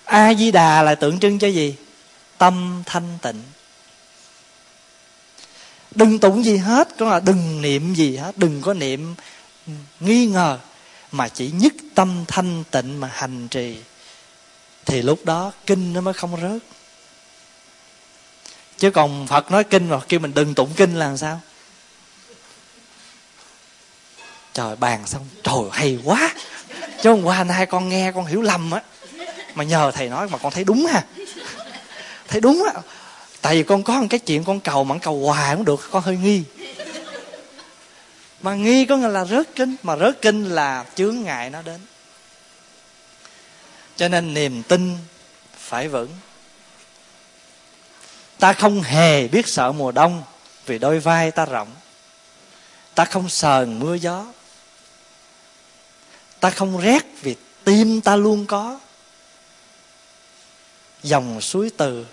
A di đà là tượng trưng cho gì? Tâm thanh tịnh đừng tụng gì hết, có là đừng niệm gì hết, đừng có niệm nghi ngờ, mà chỉ nhất tâm thanh tịnh mà hành trì. Thì lúc đó kinh nó mới không rớt. Chứ còn phật nói kinh mà kêu mình đừng tụng kinh là làm sao? Trời, bàn xong, trời hay quá. Chứ hôm qua hai con nghe, con hiểu lầm á. Mà nhờ thầy nói mà con thấy đúng ha. Thấy đúng á tại vì con có một cái chuyện con cầu mà cầu hoài cũng được, con hơi nghi. Mà nghi có nghĩa là rớt kinh mà rớt kinh là chướng ngại nó đến. Cho nên niềm tin phải vững. Ta không hề biết sợ mùa đông vì đôi vai ta rộng. Ta không sờn mưa gió. Ta không rét vì tim ta luôn có. Dòng suối từ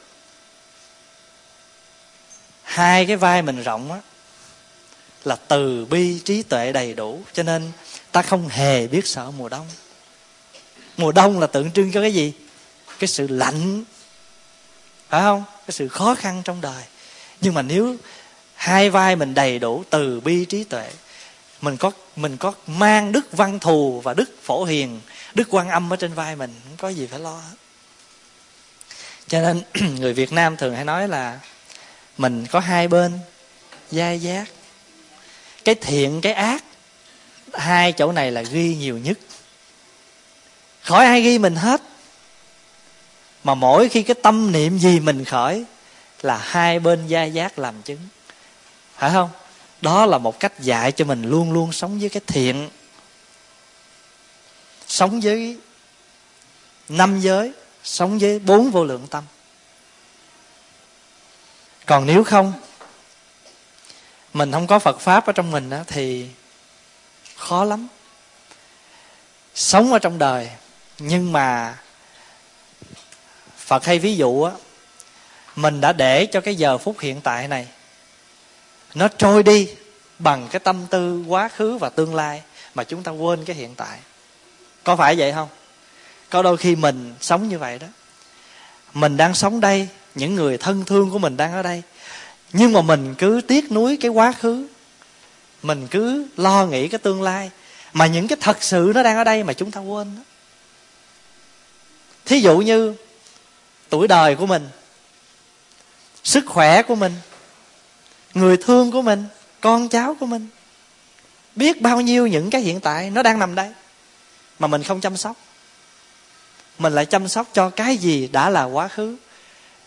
hai cái vai mình rộng á, là từ bi trí tuệ đầy đủ. Cho nên ta không hề biết sợ mùa đông. Mùa đông là tượng trưng cho cái gì? Cái sự lạnh. Phải không? Cái sự khó khăn trong đời. Nhưng mà nếu hai vai mình đầy đủ từ bi trí tuệ, mình có mình có mang đức văn thù và đức phổ hiền, đức quan âm ở trên vai mình, không có gì phải lo. Hết cho nên người việt nam thường hay nói là mình có hai bên giai giác. Cái thiện, cái ác, hai chỗ này là ghi nhiều nhất. Khỏi ai ghi mình hết, mà mỗi khi cái tâm niệm gì mình khởi là hai bên gia giác làm chứng. Phải không? Đó là một cách dạy cho mình luôn luôn sống với cái thiện. Sống với năm giới, sống với bốn vô lượng tâm còn nếu không mình không có phật pháp ở trong mình đó, thì khó lắm. Sống ở trong đời nhưng mà phật hay ví dụ á mình đã để cho cái giờ phút hiện tại này nó trôi đi bằng cái tâm tư quá khứ và tương lai mà chúng ta quên cái hiện tại. Có phải vậy không? Có đôi khi mình sống như vậy đó. Mình đang sống đây những người thân thương của mình đang ở đây. Nhưng mà mình cứ tiếc nuối cái quá khứ. Mình cứ lo nghĩ cái tương lai. Mà những cái thật sự nó đang ở đây mà chúng ta quên đó. thí dụ như tuổi đời của mình, sức khỏe của mình, người thương của mình, con cháu của mình. Biết bao nhiêu những cái hiện tại nó đang nằm đây mà mình không chăm sóc. Mình lại chăm sóc cho cái gì đã là quá khứ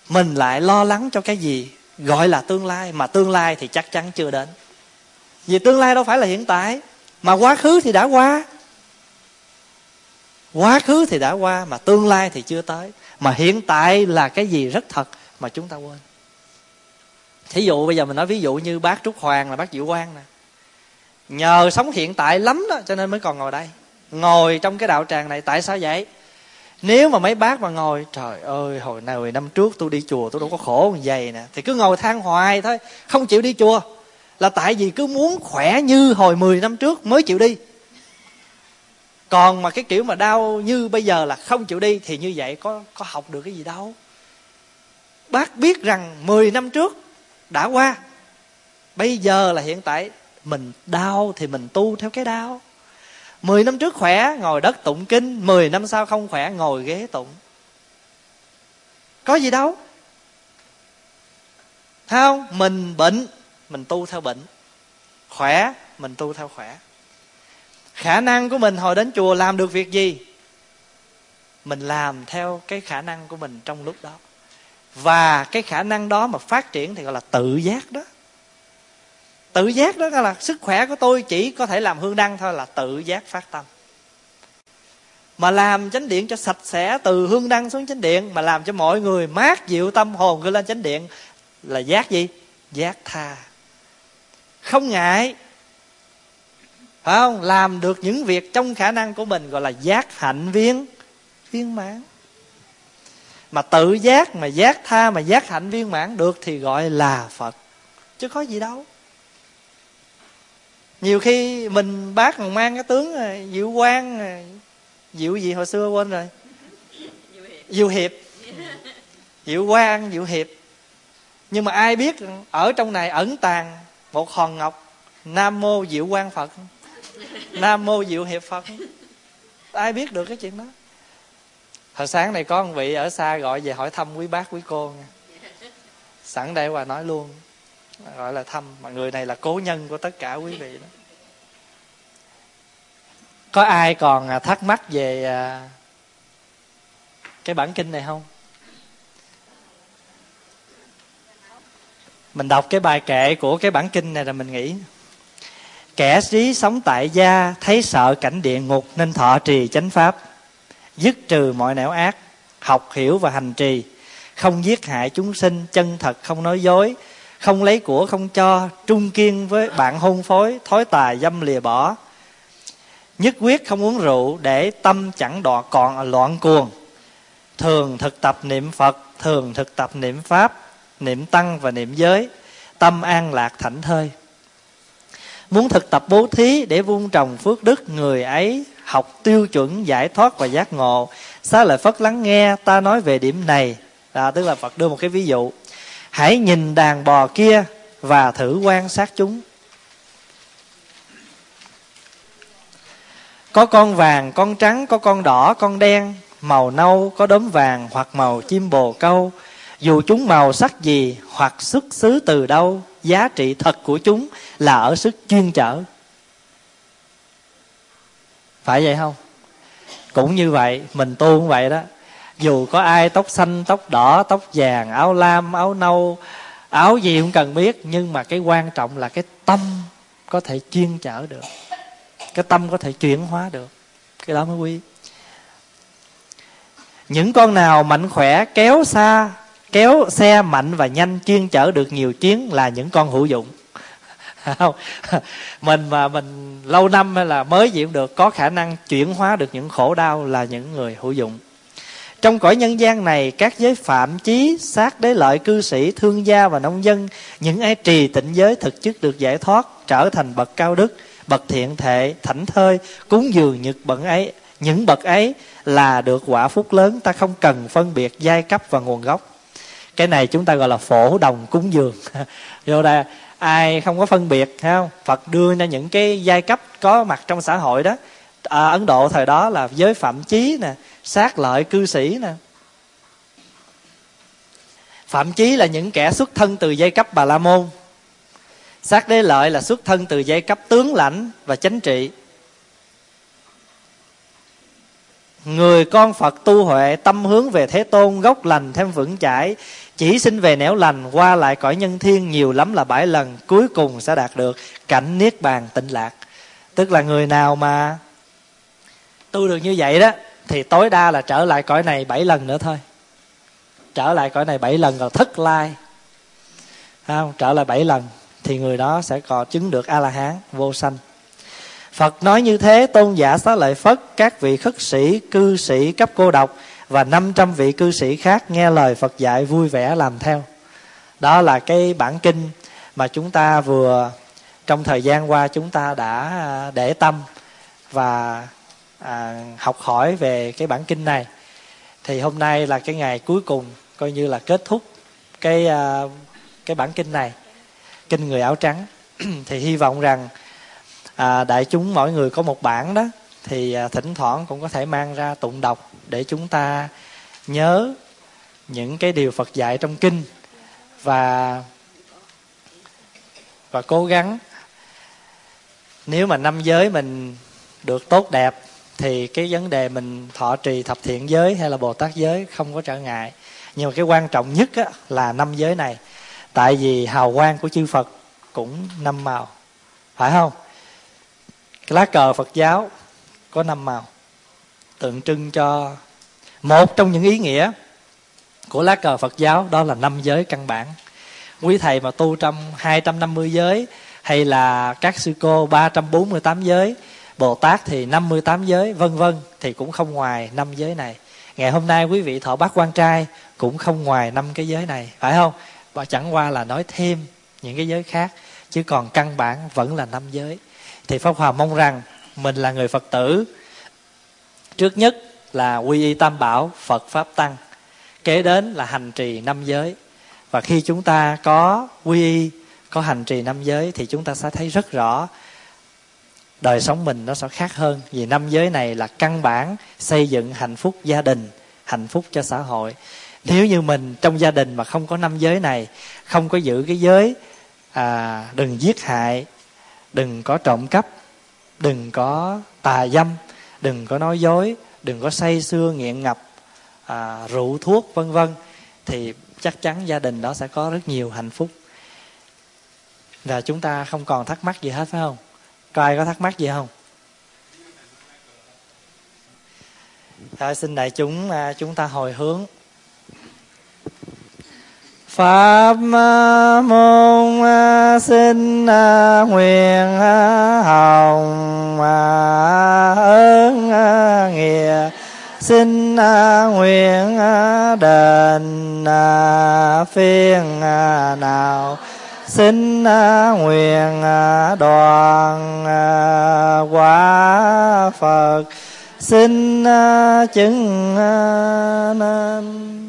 mình lại lo lắng cho cái gì? Gọi là tương lai, mà tương lai thì chắc chắn chưa đến. Vì tương lai đâu phải là hiện tại, mà quá khứ thì đã qua. Quá khứ thì đã qua, mà tương lai thì chưa tới. Mà hiện tại là cái gì rất thật mà chúng ta quên. Thí dụ bây giờ mình nói ví dụ như bác trúc hoàng là bác diệu quang nè. Nhờ sống hiện tại lắm đó, cho nên mới còn ngồi đây. Ngồi trong cái đạo tràng này, tại sao vậy? Nếu mà mấy bác mà ngồi, trời ơi, hồi nào hồi năm trước tôi đi chùa tôi đâu có khổ như vậy nè. Thì cứ ngồi than hoài thôi, không chịu đi chùa. Là tại vì cứ muốn khỏe như hồi 10 năm trước mới chịu đi. Còn mà cái kiểu mà đau như bây giờ là không chịu đi, thì như vậy có có học được cái gì đâu. Bác biết rằng 10 năm trước đã qua. Bây giờ là hiện tại, mình đau thì mình tu theo cái đau mười năm trước khỏe, ngồi đất tụng kinh. Mười năm sau không khỏe, ngồi ghế tụng. Có gì đâu. Thấy không? Mình bệnh, mình tu theo bệnh. Khỏe, mình tu theo khỏe. Khả năng của mình hồi đến chùa làm được việc gì? Mình làm theo cái khả năng của mình trong lúc đó. Và cái khả năng đó mà phát triển thì gọi là tự giác đó tự giác đó là sức khỏe của tôi chỉ có thể làm hương đăng thôi, là tự giác phát tâm. Mà làm chánh điện cho sạch sẽ, từ hương đăng xuống chánh điện, mà làm cho mọi người mát dịu tâm hồn gửi lên chánh điện, là giác gì? Giác tha. Không ngại. Phải không? Làm được những việc trong khả năng của mình, gọi là giác hạnh viên viên mãn. Mà tự giác, mà giác tha, mà giác hạnh viên mãn được thì gọi là phật. Chứ có gì đâu nhiều khi mình bác còn mang cái tướng à, diệu quan à, diệu gì hồi xưa quên rồi? Diệu hiệp. Diệu quan diệu hiệp. Nhưng mà ai biết ở trong này ẩn tàng một hòn ngọc, nam mô diệu quan phật. Nam mô diệu hiệp phật. Ai biết được cái chuyện đó? Hồi sáng này có một vị ở xa gọi về hỏi thăm quý bác, quý cô nha sẵn đây qua nói luôn, gọi là thăm. Mà người này là cố nhân của tất cả quý vị đó có ai còn à, thắc mắc về à, cái bản kinh này không? Mình đọc cái bài kệ của cái bản kinh này là mình nghĩ, kẻ trí sống tại gia thấy sợ cảnh địa ngục nên thọ trì chánh pháp, dứt trừ mọi nẻo ác, học hiểu và hành trì, không giết hại chúng sinh, chân thật không nói dối, không lấy của không cho, trung kiên với bạn hôn phối, thói tài dâm lìa bỏ nhất quyết không uống rượu để tâm chẳng đọa còn à loạn cuồng. Thường thực tập niệm phật thường thực tập niệm pháp niệm tăng và niệm giới tâm an lạc thảnh thơi. Muốn thực tập bố thí để vun trồng phước đức người ấy học tiêu chuẩn giải thoát và giác ngộ. Xá lợi phất lắng nghe ta nói về điểm này. À, tức là phật đưa một cái ví dụ. Hãy nhìn đàn bò kia và thử quan sát chúng. Có con vàng, con trắng, có con đỏ, con đen, màu nâu, có đốm vàng hoặc màu chim bồ câu. Dù chúng màu sắc gì, hoặc xuất xứ từ đâu, giá trị thật của chúng là ở sức chuyên chở phải vậy không? Cũng như vậy, mình tu cũng vậy đó. Dù có ai tóc xanh, tóc đỏ, tóc vàng, áo lam, áo nâu, áo gì cũng cần biết, nhưng mà cái quan trọng là cái tâm có thể chuyên chở được cái tâm có thể chuyển hóa được. Cái đó mới quý. Những con nào mạnh khỏe, kéo xa, kéo xe mạnh và nhanh chuyên chở được nhiều chuyến là những con hữu dụng. Không? Mình mà mình lâu năm hay là mới gì cũng được, có khả năng chuyển hóa được những khổ đau là những người hữu dụng. Trong cõi nhân gian này, các giới phạm chí sát đế lợi cư sĩ, thương gia và nông dân, những ai trì tịnh giới thực chức được giải thoát, trở thành bậc cao đức bậc thiện thệ thảnh thơi cúng dường nhật bận ấy những bậc ấy là được quả phúc lớn ta không cần phân biệt giai cấp và nguồn gốc. Cái này chúng ta gọi là phổ đồng cúng dường. Vô đây ai không có phân biệt không? Phật đưa ra những cái giai cấp có mặt trong xã hội đó. À, ấn độ thời đó là giới phạm chí nè sát lợi cư sĩ nè. Phạm chí là những kẻ xuất thân từ giai cấp bà la môn sát đế lợi là xuất thân từ giai cấp tướng lãnh và chánh trị. Người con phật tu huệ tâm hướng về thế tôn, gốc lành thêm vững chãi, chỉ sinh về nẻo lành, qua lại cõi nhân thiên nhiều lắm là bảy lần, cuối cùng sẽ đạt được cảnh niết bàn tịnh lạc. Tức là người nào mà tu được như vậy đó, thì tối đa là trở lại cõi này bảy lần nữa thôi. Trở lại cõi này bảy lần rồi thất lai. Không? Trở lại bảy lần thì người đó sẽ có chứng được a la hán vô sanh phật nói như thế tôn giả xá lợi phất các vị khất sĩ cư sĩ cấp cô độc và 500 vị cư sĩ khác nghe lời Phật dạy vui vẻ làm theo. Đó là cái bản kinh mà chúng ta vừa trong thời gian qua chúng ta đã à, để tâm và à, học hỏi về cái bản kinh này. Thì hôm nay là cái ngày cuối cùng coi như là kết thúc cái à, cái bản kinh này, kinh người áo trắng. thì hy vọng rằng à, đại chúng mỗi người có một bản đó thì à, thỉnh thoảng cũng có thể mang ra tụng đọc để chúng ta nhớ những cái điều Phật dạy trong kinh và và cố gắng. Nếu mà năm giới mình được tốt đẹp thì cái vấn đề mình thọ trì thập thiện giới hay là bồ tát giới không có trở ngại. Nhưng mà cái quan trọng nhất á, là năm giới này tại vì hào quang của chư phật cũng năm màu. Phải không? Cái lá cờ phật giáo có năm màu. Tượng trưng cho một trong những ý nghĩa của lá cờ Phật giáo đó là năm giới căn bản. Quý thầy mà tu trong 250 giới hay là các sư cô 348 giới, Bồ Tát thì 58 giới, vân vân, thì cũng không ngoài năm giới này. Ngày hôm nay quý vị thọ bát quan trai cũng không ngoài năm cái giới này. Phải không? Và chẳng qua là nói thêm những cái giới khác, chứ còn căn bản vẫn là năm giới. Thì pháp hòa mong rằng mình là người phật tử, trước nhất là quy y tam bảo phật pháp tăng, kế đến là hành trì năm giới. Và khi chúng ta có quy y, có hành trì năm giới, thì chúng ta sẽ thấy rất rõ đời sống mình nó sẽ khác hơn. Vì năm giới này là căn bản xây dựng hạnh phúc gia đình, hạnh phúc cho xã hội. Dạ. nếu như mình trong gia đình mà không có năm giới này không có giữ cái giới à, đừng giết hại đừng có trộm cắp đừng có tà dâm đừng có nói dối đừng có say sưa nghiện ngập à, rượu thuốc vân vân thì chắc chắn gia đình đó sẽ có rất nhiều hạnh phúc. Và chúng ta không còn thắc mắc gì hết phải không? Có ai có thắc mắc gì không? Thôi xin đại chúng à, chúng ta hồi hướng. Pháp môn xin nguyện hồng ơn nghĩa xin nguyện đền phiên nào xin nguyện đoàn quả phật xin chứng nên